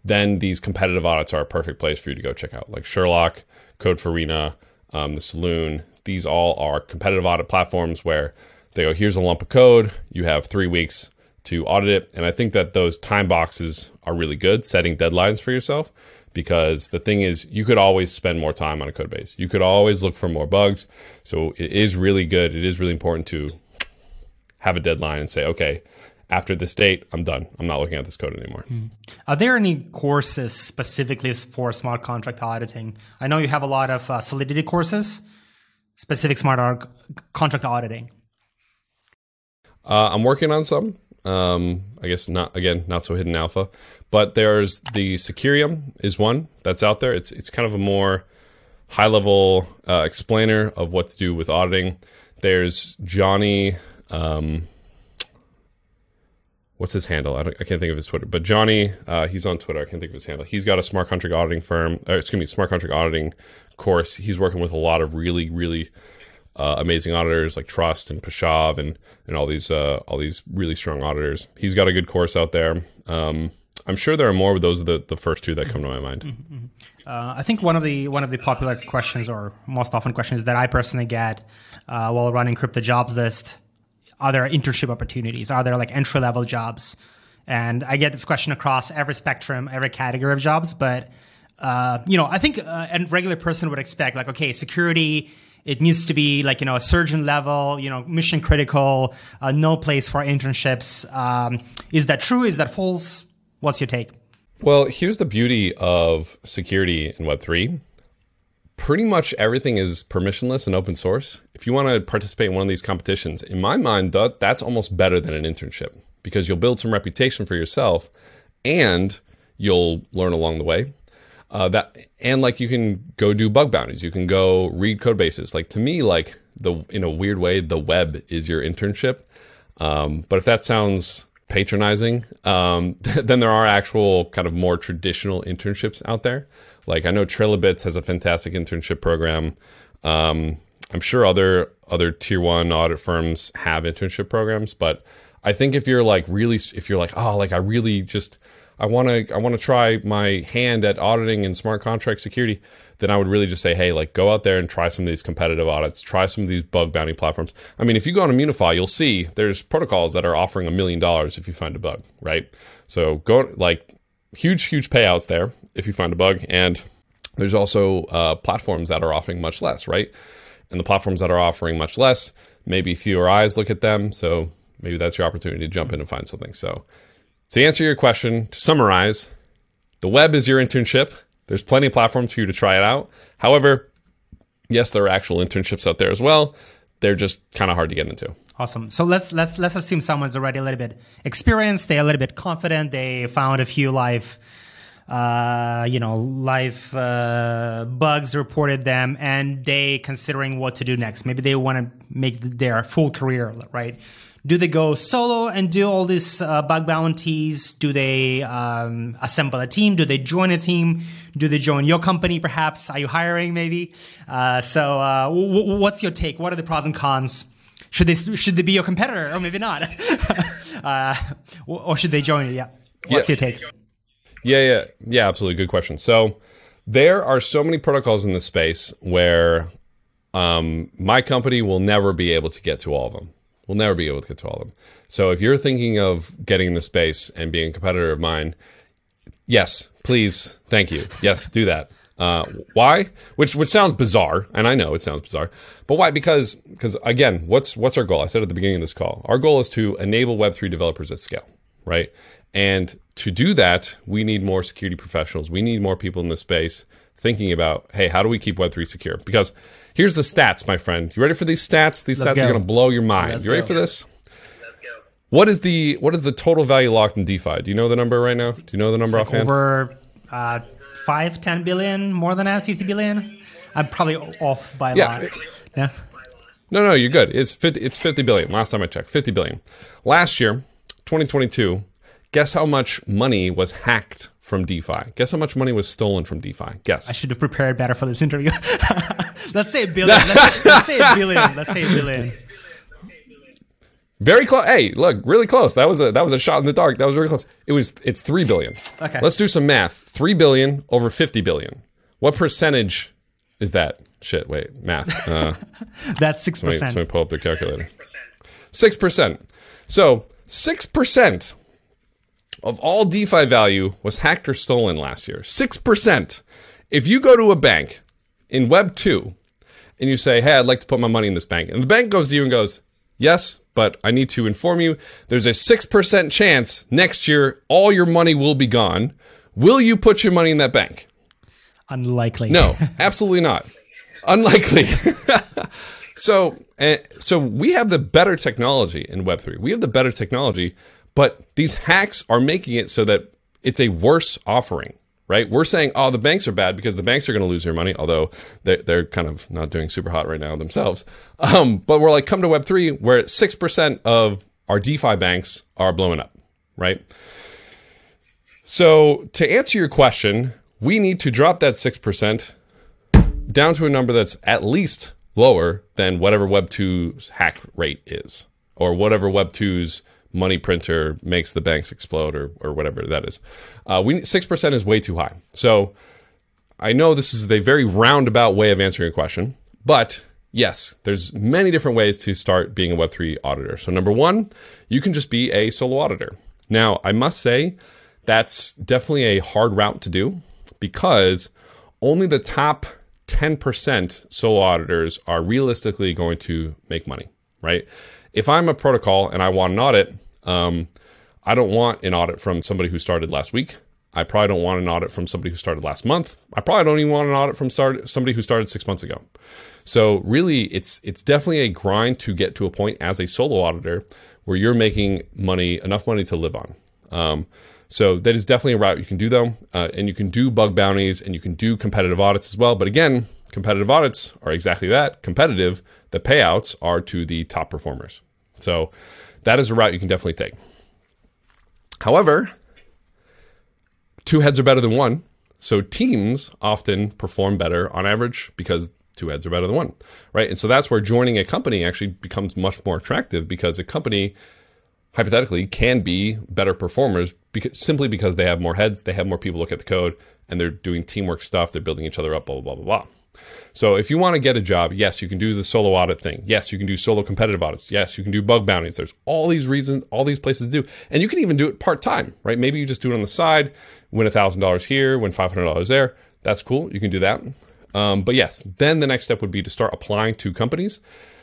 then these competitive audits are a perfect place for you to go check out, like Sherlock, Code4rena, um, the Saloon. These all are competitive audit platforms where they go, here's a lump of code. You have three weeks to audit it. And I think that those time boxes are really good, setting deadlines for yourself. Because the thing is, you could always spend more time on a code base. You could always look for more bugs. So it is really good. It is really important to have a deadline and say, okay, after this date, I'm done. I'm not looking at this code anymore. Hmm. Are there any courses specifically for smart contract auditing? I know you have a lot of uh, Solidity courses, specific smart contract auditing. Uh, I'm working on some. Um, I guess not again, not so hidden alpha, but there's the Secureum is one that's out there. It's it's kind of a more high level uh, explainer of what to do with auditing. There's Johnny. Um, what's his handle? I, I, can't think of his Twitter, but Johnny, uh, he's on Twitter. I can't think of his handle. He's got a smart contract auditing firm, or excuse me, smart contract auditing course. He's working with a lot of really, really uh, amazing auditors like Trust and Pashov and and all these uh, all these really strong auditors. He's got a good course out there. Um, I'm sure there are more, but those are the, the first two that come to my mind. Mm-hmm. mm-hmm. Uh, I think one of the one of the popular questions or most often questions that I personally get uh, while running crypto jobs list are there internship opportunities? Are there like entry level jobs? And I get this question across every spectrum, every category of jobs. But, uh, you know, I think uh, a regular person would expect, like, okay, security, it needs to be like, you know, a surgeon level, you know, mission critical, uh, no place for internships. Um, is that true? Is that false? What's your take? Well, here's the beauty of security in Web3 pretty much everything is permissionless and open source. If you want to participate in one of these competitions, in my mind, that, that's almost better than an internship because you'll build some reputation for yourself and you'll learn along the way. Uh, that and like you can go do bug bounties, you can go read code bases. Like to me, like the in a weird way, the web is your internship. Um, but if that sounds patronizing, um, then there are actual kind of more traditional internships out there. Like I know Trail of Bits has a fantastic internship program. Um, I'm sure other other tier one audit firms have internship programs, but I think if you're like really, if you're like, oh, like I really just, I want to, I want to try my hand at auditing and smart contract security, then I would really just say, hey, like go out there and try some of these competitive audits, try some of these bug bounty platforms. I mean, if you go on Immunefi, you'll see there's protocols that are offering a million dollars if you find a bug, right? So go like huge, huge payouts there if you find a bug. And there's also uh, platforms that are offering much less, right? And the platforms that are offering much less, maybe fewer eyes look at them. So maybe that's your opportunity to jump in and find something. So to answer your question, to summarize, the web is your internship. There's plenty of platforms for you to try it out. However, yes, there are actual internships out there as well. They're just kind of hard to get into. Awesome. So let's let's let's assume someone's already a little bit experienced. They're a little bit confident. They found a few live, uh, you know, live uh, bugs, reported them, and they considering what to do next. Maybe they want to make their full career, right? Do they go solo and do all these uh, bug bounties? Do they um, assemble a team? Do they join a team? Do they join your company? Perhaps are you hiring? Maybe. Uh, so, uh, w- what's your take? What are the pros and cons? Should they should they be your competitor or maybe not? uh, or should they join you? Yeah. What's your take? Yeah, yeah, yeah. Absolutely, good question. So there are so many protocols in this space where um, my company will never be able to get to all of them. We'll never be able to get to all of them. So if you're thinking of getting in the space and being a competitor of mine, yes, please, thank you. Yes, do that. Uh, why? Which which sounds bizarre, and I know it sounds bizarre, but why? Because because again, what's what's our goal? I said at the beginning of this call, our goal is to enable Web three developers at scale, right? And to do that, we need more security professionals. We need more people in the space thinking about, hey, how do we keep Web three secure? Because here's the stats, my friend. You ready for these stats? These Let's stats go. are going to blow your mind. Let's you ready go. for this? What is the what is the total value locked in DeFi? Do you know the number right now? Do you know the number it's like offhand? Over uh, five, 10 billion, more than that, 50 billion. I'm probably off by a yeah. lot. Yeah. No, no, you're good. It's 50, it's 50 billion. Last time I checked, 50 billion. Last year, 2022, guess how much money was hacked from DeFi? Guess how much money was stolen from DeFi? Guess. I should have prepared better for this interview. let's say a billion. let's, let's say a billion. Let's say a billion. Very close. Hey, look, really close. That was a that was a shot in the dark. That was really close. It was it's three billion. Okay. Let's do some math. Three billion over fifty billion. What percentage is that? Shit. Wait, math. Uh, That's six percent. Let me pull up the calculator. Six percent. So six percent of all DeFi value was hacked or stolen last year. Six percent. If you go to a bank in Web two and you say, "Hey, I'd like to put my money in this bank," and the bank goes to you and goes, "Yes, but I need to inform you there's a 6% chance next year all your money will be gone. Will you put your money in that bank? Unlikely. No, absolutely not. Unlikely. so, uh, so we have the better technology in Web3. We have the better technology, but these hacks are making it so that it's a worse offering right? We're saying, oh, the banks are bad because the banks are going to lose their money, although they're, they're kind of not doing super hot right now themselves. Um, but we're like, come to Web3, where 6% of our DeFi banks are blowing up, right? So to answer your question, we need to drop that 6% down to a number that's at least lower than whatever Web2's hack rate is, or whatever Web2's money printer makes the banks explode or, or whatever that is. Uh, we 6% is way too high. So I know this is a very roundabout way of answering a question, but yes, there's many different ways to start being a Web3 auditor. So number one, you can just be a solo auditor. Now, I must say that's definitely a hard route to do because only the top 10% solo auditors are realistically going to make money, right? If I'm a protocol and I want an audit, um, I don't want an audit from somebody who started last week. I probably don't want an audit from somebody who started last month. I probably don't even want an audit from start, somebody who started six months ago. So really, it's it's definitely a grind to get to a point as a solo auditor where you're making money enough money to live on. Um, so that is definitely a route you can do though, uh, and you can do bug bounties and you can do competitive audits as well. But again, competitive audits are exactly that competitive. The payouts are to the top performers. So that is a route you can definitely take. However, two heads are better than one. So teams often perform better on average because two heads are better than one, right? And so that's where joining a company actually becomes much more attractive because a company hypothetically can be better performers because, simply because they have more heads, they have more people look at the code, and they're doing teamwork stuff, they're building each other up, blah, blah, blah, blah, blah. So if you want to get a job, yes, you can do the solo audit thing. Yes, you can do solo competitive audits. Yes, you can do bug bounties. There's all these reasons, all these places to do. And you can even do it part time, right? Maybe you just do it on the side, win $1,000 here, win $500 there. That's cool. You can do that. Um, but yes, then the next step would be to start applying to companies.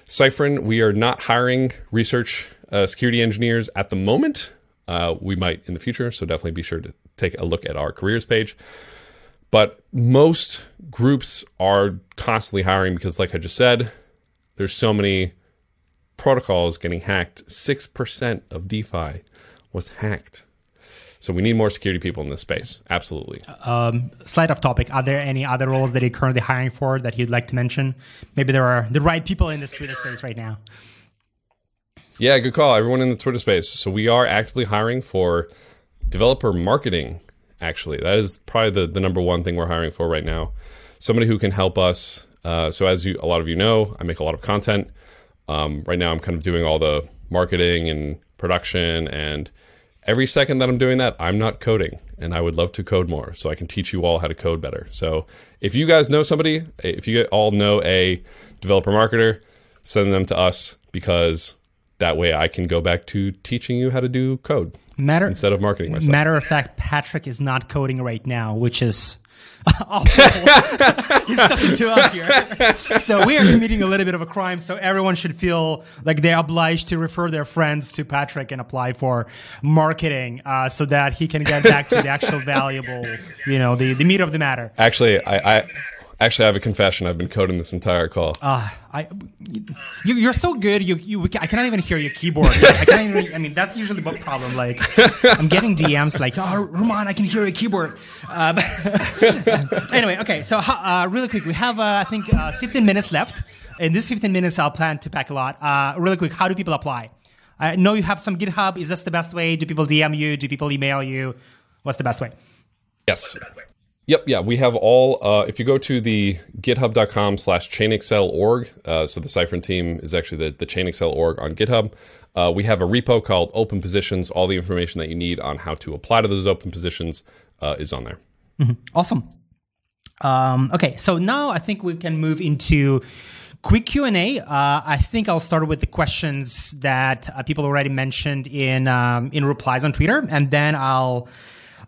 Cyfrin, we are not hiring research uh, security engineers at the moment. Uh, we might in the future, so definitely be sure to take a look at our careers page. But most groups are constantly hiring because, like I just said, there's so many protocols getting hacked. 6% of DeFi was hacked. So we need more security people in this space. Absolutely. Um, slide off topic. Are there any other roles that you're currently hiring for that you'd like to mention? Maybe there are the right people in this Twitter space right now. Yeah, good call. Everyone in the Twitter space. So we are actively hiring for developer marketing. Actually, that is probably the, the number one thing we're hiring for right now. Somebody who can help us. Uh, so as you, a lot of you know, I make a lot of content. Um, right now, I'm kind of doing all the marketing and production and every second that I'm doing that, I'm not coding. And I would love to code more so I can teach you all how to code better. So if you guys know somebody, if you all know a developer marketer, send them to us because that way I can go back to teaching you how to do code matter, instead of marketing myself. Matter of fact, Patrick is not coding right now, which is awful. He's talking to us here. so we are committing a little bit of a crime. So everyone should feel like they're obliged to refer their friends to Patrick and apply for marketing, uh, so that he can get back to the actual valuable, you know, the, the meat of the matter. Actually, I, I Actually, I have a confession. I've been coding this entire call. Uh, I, you, are so good. You, you, I cannot even hear your keyboard. I can't even. I mean, that's usually the problem. Like, I'm getting DMs like, "Oh, Roman, I can hear your keyboard." Uh, anyway, okay. So, uh, really quick, we have, uh, I think, uh, 15 minutes left. In this 15 minutes, I'll plan to pack a lot. Uh, really quick, how do people apply? I know you have some GitHub. Is this the best way? Do people DM you? Do people email you? What's the best way? Yes. Yep, yeah, we have all. Uh, if you go to the github.com slash ChainAccelOrg, uh, so the Cyfrin team is actually the, the ChainAccelOrg on GitHub. Uh, we have a repo called Open Positions. All the information that you need on how to apply to those open positions uh, is on there. Mm-hmm. Awesome. Um, okay, so now I think we can move into quick q&a uh, i think i'll start with the questions that uh, people already mentioned in um, in replies on twitter and then i'll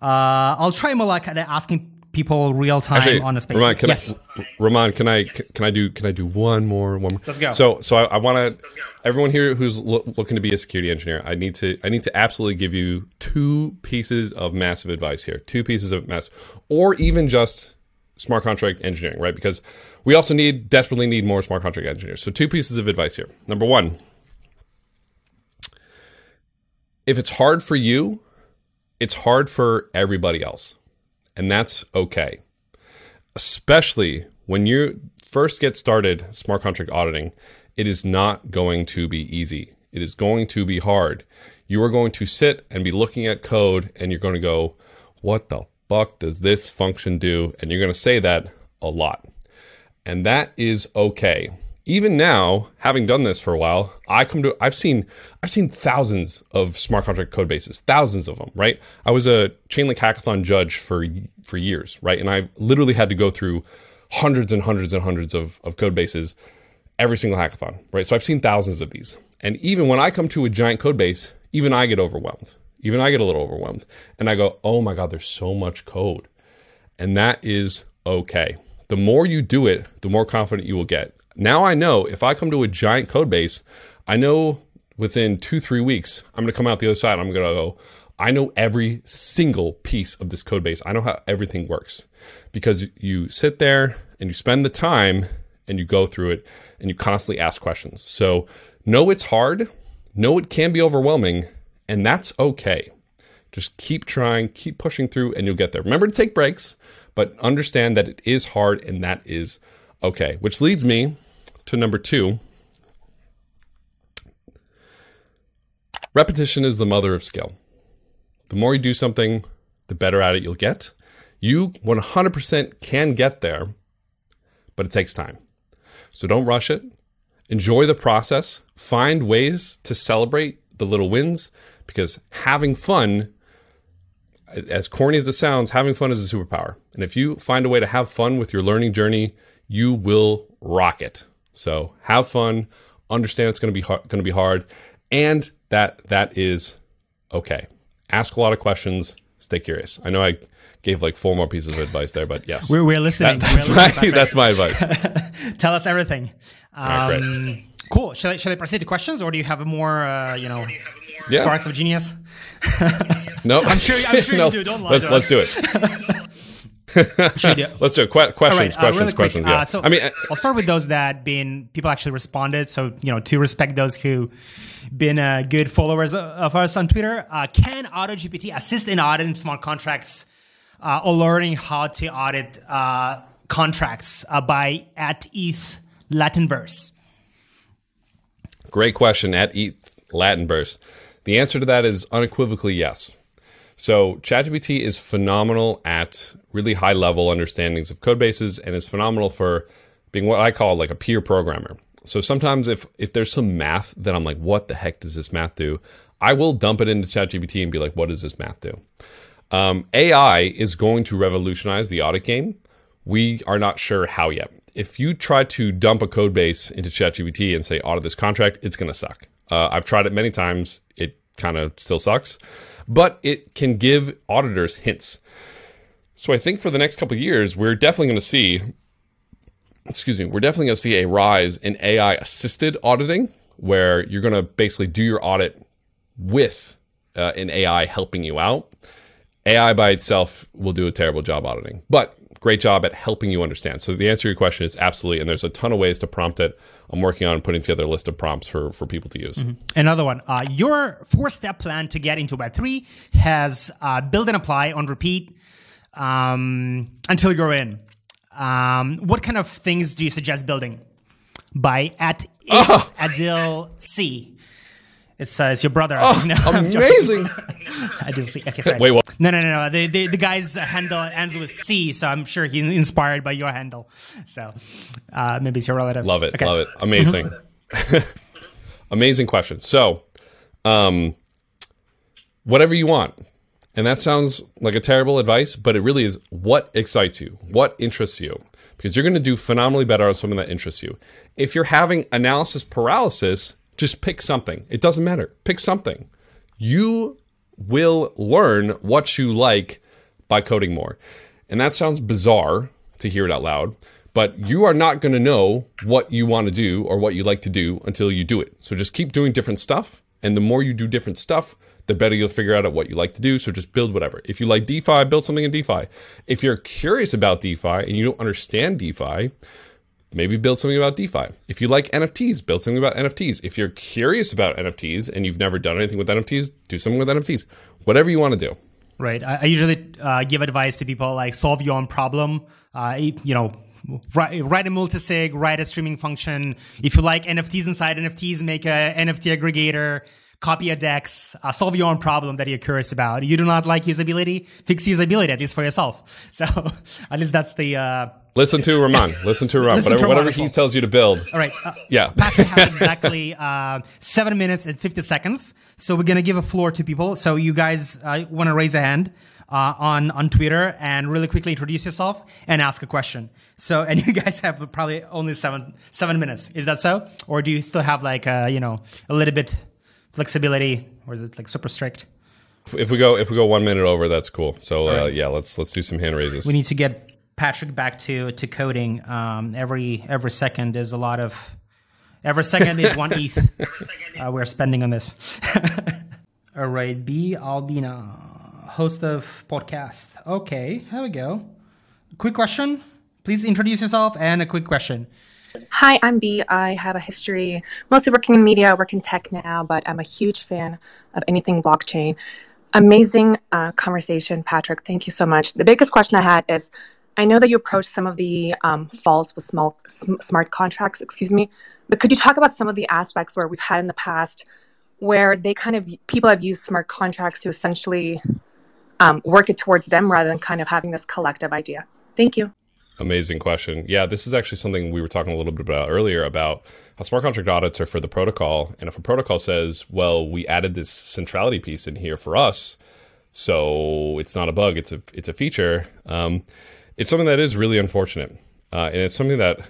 i'll try luck at asking people real time Actually, on a space. Roman, can yes. I, Roman, can I can I do can I do one more one more? Let's go. So so I, I want to everyone here who's lo- looking to be a security engineer. I need to I need to absolutely give you two pieces of massive advice here. Two pieces of mass, or even just smart contract engineering, right? Because we also need desperately need more smart contract engineers. So two pieces of advice here. Number one, if it's hard for you, it's hard for everybody else. And that's okay. Especially when you first get started smart contract auditing, it is not going to be easy. It is going to be hard. You are going to sit and be looking at code and you're going to go, what the fuck does this function do? And you're going to say that a lot. And that is okay even now, having done this for a while, I come to I've seen I've seen thousands of smart contract code bases, thousands of them, right? I was a Chainlink hackathon judge for for years, right? And I literally had to go through hundreds and hundreds and hundreds of, of code bases every single hackathon, right? So I've seen thousands of these. And even when I come to a giant code base, even I get overwhelmed. Even I get a little overwhelmed. And I go, oh my God, there's so much code. And that is okay. The more you do it, the more confident you will get. Now I know if I come to a giant code base, I know within two, three weeks, I'm going to come out the other side. I'm going to go, I know every single piece of this code base. I know how everything works because you sit there and you spend the time and you go through it and you constantly ask questions. So, know it's hard, know it can be overwhelming, and that's okay. Just keep trying, keep pushing through, and you'll get there. Remember to take breaks, but understand that it is hard and that is okay. Which leads me to number two repetition is the mother of skill. The more you do something, the better at it you'll get. You 100% can get there, but it takes time. So don't rush it. Enjoy the process. Find ways to celebrate the little wins because having fun, as corny as it sounds, having fun is a superpower. And if you find a way to have fun with your learning journey, you will rock it. So have fun, understand it's going to be hard, going to be hard, and that that is okay. Ask a lot of questions, stay curious. I know I gave like four more pieces of advice there, but yes, we're, we're listening. That, that's, we're my, listening, that's my advice. Tell us everything. right, Um, cool. Shall I, shall I proceed to questions, or do you have a more, uh, you know, Yeah. sparks of genius? No, I'm sure- I'm sure you do. Don't lie Let's let's do it. Should? Let's do it. Que- questions, right, uh, questions, really questions. uh, so I mean, uh, I'll start with those that been people actually responded. So you know, to respect those who been uh, good followers of us on Twitter. Uh, can AutoGPT assist in auditing smart contracts uh, or learning how to audit uh, contracts uh, by at ETH Latinverse? Great question at Eat Latin Burst. The answer to that is unequivocally yes. So ChatGPT is phenomenal at really high level understandings of code bases and is phenomenal for being what I call like a peer programmer. So sometimes if if there's some math that I'm like, what the heck does this math do? I will dump it into ChatGPT and be like, what does this math do? Um, AI is going to revolutionize the audit game. We are not sure how yet. If you try to dump a code base into ChatGPT and say audit this contract, it's going to suck. Uh, I've tried it many times. It kind of still sucks, but it can give auditors hints. So I think for the next couple years, we're definitely going to see, excuse me, we're definitely going to see a rise in AI assisted auditing, where you're going to basically do your audit with uh, an AI helping you out. AI by itself will do a terrible job auditing, but great job at helping you understand. So the answer to your question is absolutely, and there's a ton of ways to prompt it. I'm working on putting together a list of prompts for for people to use. Another one. Uh, your four-step plan to get into Web3 has uh, build and apply on repeat um, until you're in. Um, what kind of things do you suggest building? By at it's Adil C. It's, uh, it's your brother. No, I'm joking. Amazing. Adil C. Okay, sorry. Wait, what? No, no, no, no. The, the, the guy's handle ends with C, so I'm sure he's inspired by your handle. So uh, maybe it's your relative. Love it. Okay. Love it. Amazing. Amazing question. So, um, whatever you want. And that sounds like a terrible advice, but it really is what excites you, what interests you, because you're going to do phenomenally better on something that interests you. If you're having analysis paralysis, just pick something. It doesn't matter. Pick something. You will learn what you like by coding more. And that sounds bizarre to hear it out loud, but you are not going to know what you want to do or what you like to do until you do it. So just keep doing different stuff. And the more you do different stuff, the better you'll figure out what you like to do. So just build whatever. If you like DeFi, build something in DeFi. If you're curious about DeFi and you don't understand DeFi, maybe build something about DeFi. If you like NFTs, build something about NFTs. If you're curious about NFTs and you've never done anything with NFTs, do something with NFTs. Whatever you want to do. Right. I, I usually uh, give advice to people like solve your own problem. Uh, you know, write, write a multisig, write a streaming function. If you like NFTs inside NFTs, make a NFT aggregator. Copy a DEX, uh, solve your own problem that you're curious about. You do not like usability, fix usability at least for yourself. So at least that's the. Uh, Listen to Roman. Listen to. Listen whatever to whatever he tells you to build. all right. Uh, Yeah. Has exactly uh, seven minutes and 50 seconds. So we're going to give a floor to people. So you guys uh, want to raise a hand uh, on, on Twitter and really quickly introduce yourself and ask a question. So, and you guys have probably only seven, seven minutes. Is that so? Or do you still have like, uh, you know, a little bit flexibility or is it like super strict? If we go if we go one minute over, that's cool. So uh, yeah, let's let's do some hand raises. We need to get Patrick back to to coding. Um, every every second is a lot of every second is one ETH uh, we're spending on this. All right, B Albina, host of podcast. Okay, here we go. Quick question. Please introduce yourself and a quick question. Hi, I'm B. I have a history mostly working in media, work in tech now, but I'm a huge fan of anything blockchain. Amazing uh, conversation, Patrick. Thank you so much. The biggest question I had is I know that you approached some of the um, faults with small sm- smart contracts, excuse me, but could you talk about some of the aspects where we've had in the past where they kind of people have used smart contracts to essentially um, work it towards them rather than kind of having this collective idea? Thank you. Amazing question. Yeah, this is actually something we were talking a little bit about earlier about how smart contract audits are for the protocol. And if a protocol says, well, we added this centrality piece in here for us, so it's not a bug, it's a it's a feature. Um, it's something that is really unfortunate, uh, and it's something that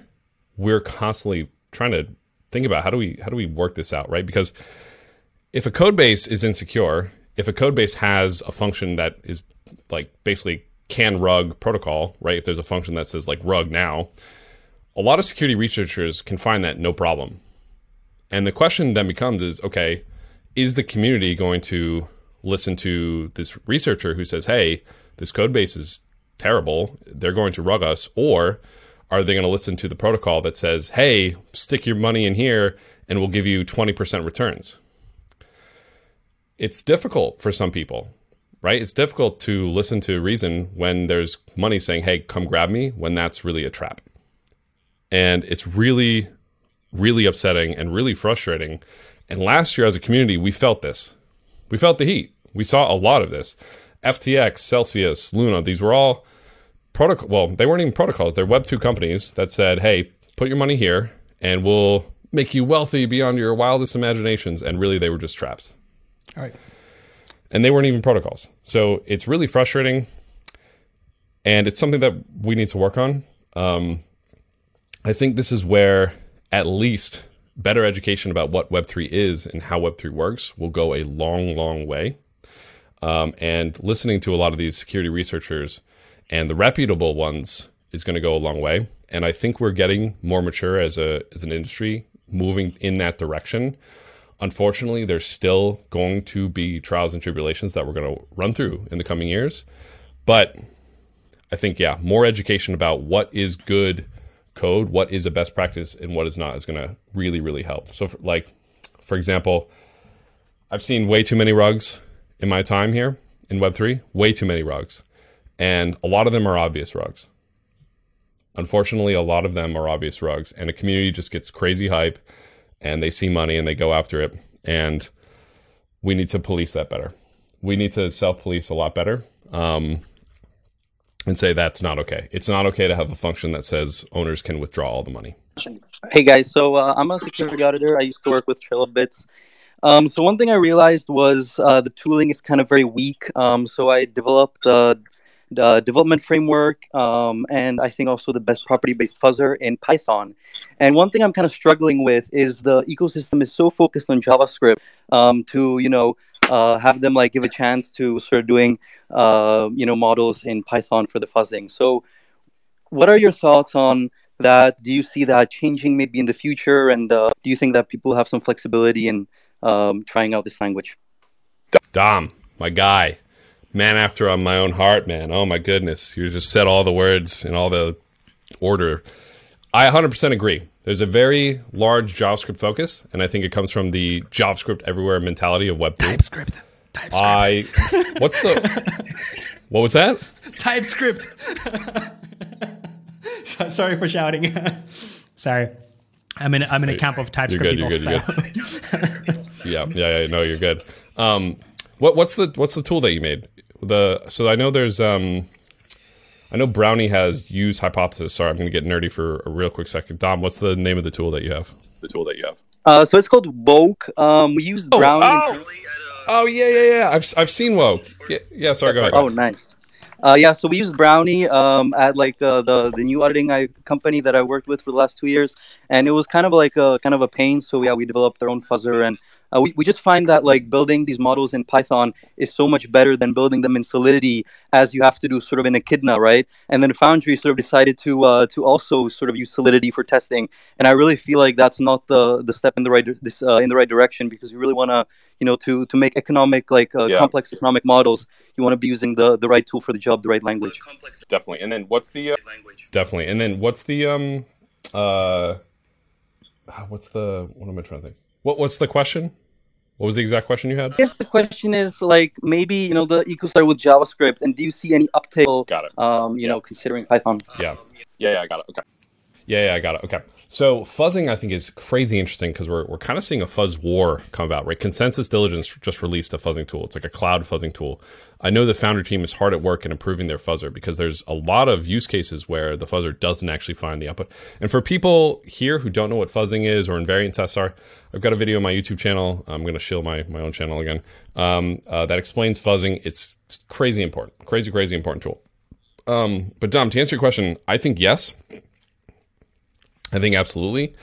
we're constantly trying to think about. How do we how do we work this out, right? Because if a code base is insecure, if a code base has a function that is like basically can rug protocol, right? If there's a function that says like rug now, a lot of security researchers can find that no problem. And the question then becomes is okay, is the community going to listen to this researcher who says, hey, this code base is terrible, they're going to rug us, or are they going to listen to the protocol that says, hey, stick your money in here and we'll give you 20% returns? It's difficult for some people right? It's difficult to listen to reason when there's money saying, hey, come grab me, when that's really a trap. And it's really, really upsetting and really frustrating. And last year, as a community, we felt this. We felt the heat. We saw a lot of this. FTX, Celsius, Luna, these were all protocol. Well, they weren't even protocols. They're Web2 companies that said, hey, put your money here and we'll make you wealthy beyond your wildest imaginations. And really, they were just traps. All right and they weren't even protocols. So it's really frustrating, and it's something that we need to work on. Um, I think this is where at least better education about what Web3 is and how Web3 works will go a long, long way. Um, and listening to a lot of these security researchers and the reputable ones is going to go a long way. And I think we're getting more mature as a as an industry, moving in that direction Unfortunately, there's still going to be trials and tribulations that we're going to run through in the coming years. But I think, yeah, more education about what is good code, what is a best practice, and what is not is going to really, really help. So, for, like, for example, I've seen way too many rugs in my time here in Web3, way too many rugs. And a lot of them are obvious rugs. Unfortunately, a lot of them are obvious rugs, and a community just gets crazy hype and they see money and they go after it. And we need to police that better. We need to self police a lot better um, and say that's not okay. It's not okay to have a function that says owners can withdraw all the money. Hey guys, so uh, I'm a security auditor. I used to work with Trail of Bits. Um, so one thing I realized was uh, the tooling is kind of very weak. Um, so I developed uh, the development framework, um, and I think also the best property-based fuzzer in Python. And one thing I'm kind of struggling with is the ecosystem is so focused on JavaScript um, to you know uh, have them like give a chance to start doing uh, you know models in Python for the fuzzing. So, what are your thoughts on that? Do you see that changing maybe in the future? And uh, do you think that people have some flexibility in um, trying out this language? Dom, my guy man after on my own heart, man. Oh my goodness, you just said all the words in all the order. I 100% agree. There's a very large JavaScript focus, and I think it comes from the JavaScript everywhere mentality of Web 2. TypeScript. TypeScript. I. What's the. what was that? TypeScript. so, sorry for shouting. sorry. I'm in. I'm in a camp of TypeScript you're good, people. You're good. So. You're good. yeah, yeah, yeah. No, you're good. Um, what, what's the what's the tool that you made? The so I know there's um I know Brownie has used hypothesis. Sorry, I'm going to get nerdy for a real quick second. Dom, what's the name of the tool that you have? The tool that you have. Uh, so it's called Woke. Um, we use oh, Brownie. Oh, oh yeah, yeah, yeah. I've I've seen Woke. Yeah, yeah. Sorry, go ahead. Oh, nice. Uh, yeah, so we use Brownie um, at like uh, the the new auditing I, company that I worked with for the last two years, and it was kind of like a kind of a pain. So yeah, we developed our own fuzzer, and uh, we, we just find that like building these models in Python is so much better than building them in Solidity, as you have to do sort of in Echidna, right? And then Foundry sort of decided to uh, to also sort of use Solidity for testing, and I really feel like that's not the the step in the right this uh, in the right direction because you really want to you know to to make economic like uh, Yeah. complex economic models, you want to be using the the right tool for the job, the right language. Definitely. And then what's the uh, definitely? And then what's the um uh what's the what am I trying to think? What what's the question? What was the exact question you had? I guess the question is like maybe you know the eco start with JavaScript, and do you see any uptake? Got it. Um, you know, considering Python. Yeah. Yeah, yeah, I got it. Okay. Yeah, yeah, I got it. Okay. So fuzzing, I think, is crazy interesting because we're, we're kind of seeing a fuzz war come about, right? Consensys Diligence just released a fuzzing tool. It's like a cloud fuzzing tool. I know the Foundry team is hard at work in improving their fuzzer because there's a lot of use cases where the fuzzer doesn't actually find the output. And for people here who don't know what fuzzing is or invariant tests are, I've got a video on my YouTube channel. I'm going to shill my, my own channel again um, uh, that explains fuzzing. It's crazy important, crazy, crazy important tool. Um, but Dom, to answer your question, I think yes. I think absolutely.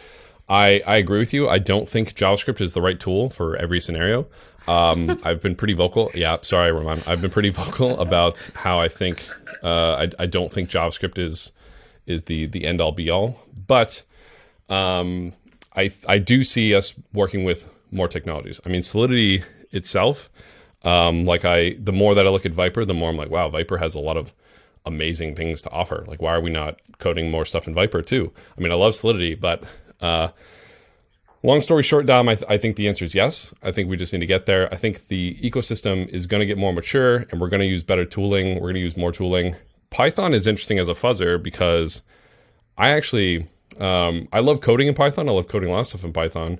I, I agree with you. I don't think JavaScript is the right tool for every scenario. Um, I've been pretty vocal. Yeah, sorry, Roman. I've been pretty vocal about how I think uh, I, I don't think JavaScript is is the the end all be all. But um, I I do see us working with more technologies. I mean, Solidity itself. Um, like I, the more that I look at Vyper, the more I'm like, wow, Vyper has a lot of amazing things to offer. Like, why are we not coding more stuff in Vyper too? I mean, I love Solidity, but uh, long story short, Dom, I, th- I think the answer is yes. I think we just need to get there. I think the ecosystem is going to get more mature, and we're going to use better tooling. We're going to use more tooling. Python is interesting as a fuzzer because I actually um, I love coding in Python. I love coding a lot of stuff in Python.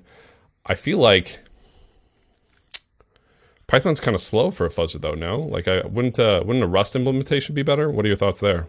I feel like Python's kind of slow for a fuzzer though. No, like I wouldn't uh, wouldn't a Rust implementation be better? What are your thoughts there?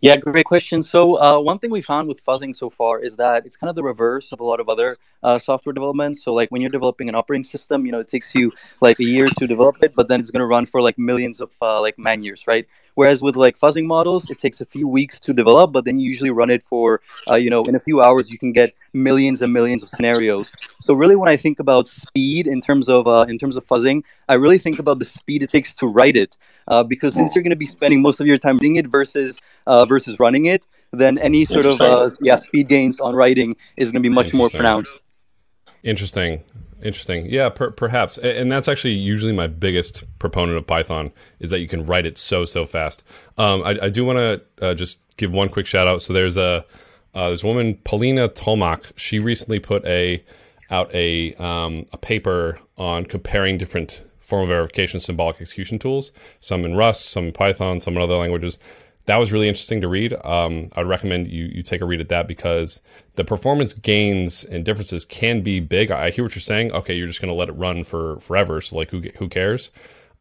Yeah, great question. So uh, one thing we found with fuzzing so far is that it's kind of the reverse of a lot of other uh, software development. So like when you're developing an operating system, you know, it takes you like a year to develop it, but then it's going to run for like millions of uh, like man years, right? Whereas with like fuzzing models, it takes a few weeks to develop, but then you usually run it for, uh, you know, in a few hours you can get millions and millions of scenarios. So really, when I think about speed in terms of uh, in terms of fuzzing, I really think about the speed it takes to write it, uh, because since you're going to be spending most of your time reading it versus uh, versus running it, then any sort of uh, yeah speed gains on writing is going to be much more pronounced. Interesting. Interesting. Yeah, per- perhaps. And that's actually usually my biggest proponent of Python is that you can write it so so fast. Um, I, I do want to uh, just give one quick shout out. So there's a uh, there's a woman Palina Tolmach. She recently put a out a um, a paper on comparing different formal verification symbolic execution tools. Some in Rust, some in Python, some in other languages that was really interesting to read. Um, I'd recommend you you take a read at that because the performance gains and differences can be big. I hear what you're saying. Okay, you're just going to let it run for forever, so like who who cares?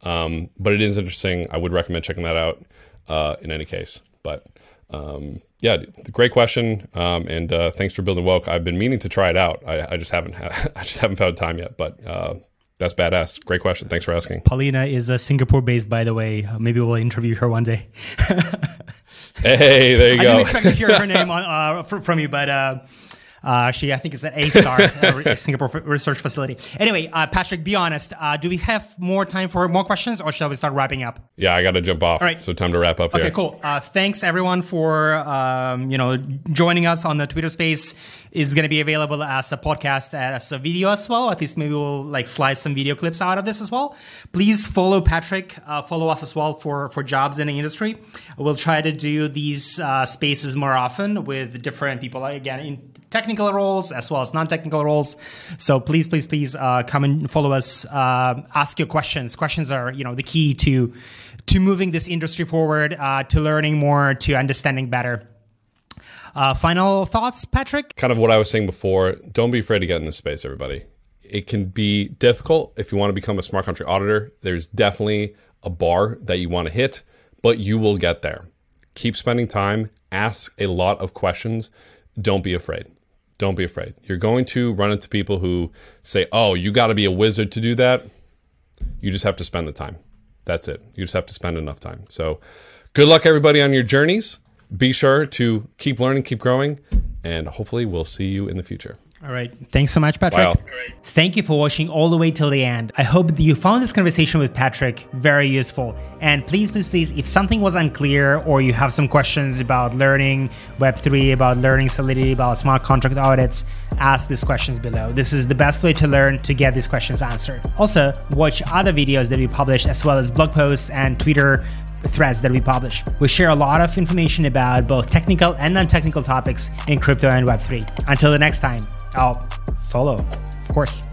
Um, but it is interesting. I would recommend checking that out uh, in any case. But um, yeah, great question. Um, and uh, thanks for building woke. I've been meaning to try it out. I, I just haven't I just haven't found time yet. But uh, that's badass. Great question. Thanks for asking. Palina is uh, Singapore based, by the way. Uh, maybe we'll interview her one day. Hey, there you I go. I didn't expect to hear her name on, uh, from you, but uh, she, I think, is an A*STAR uh, Singapore research facility. Anyway, uh, Patrick, be honest. Uh, do we have more time for more questions, or shall we start wrapping up? Yeah, I got to jump off. All right, So time to wrap up Okay, here. cool. Uh, thanks everyone for um, you know joining us on the Twitter Space. Is going to be available as a podcast as a video as well. At least maybe we'll like slide some video clips out of this as well. Please follow Patrick. Uh, follow us as well for for jobs in the industry. We'll try to do these uh, spaces more often with different people. Again, in technical roles as well as non-technical roles. So please, please, please uh, come and follow us. Uh, ask your questions. Questions are you know the key to to moving this industry forward, uh, to learning more, to understanding better. Uh, final thoughts, Patrick? kind of what I was saying before. Don't be afraid to get in this space, everybody. It can be difficult if you want to become a smart contract auditor. There's definitely a bar that you want to hit, but you will get there. Keep spending time, ask a lot of questions. Don't be afraid. Don't be afraid. You're going to run into people who say, Oh, you got to be a wizard to do that. You just have to spend the time. That's it. You just have to spend enough time. So, good luck, everybody, on your journeys. Be sure to keep learning, keep growing, and hopefully, we'll see you in the future. All right. Thanks so much, Patrick. Wow. Thank you for watching all the way till the end. I hope that you found this conversation with Patrick very useful. And please, please, please, if something was unclear or you have some questions about learning Web3, about learning Solidity, about smart contract audits, ask these questions below. This is the best way to learn to get these questions answered. Also, watch other videos that we published as well as blog posts and Twitter threads that we publish. We share a lot of information about both technical and non-technical topics in crypto and Web3. Until the next time, I'll follow, of course.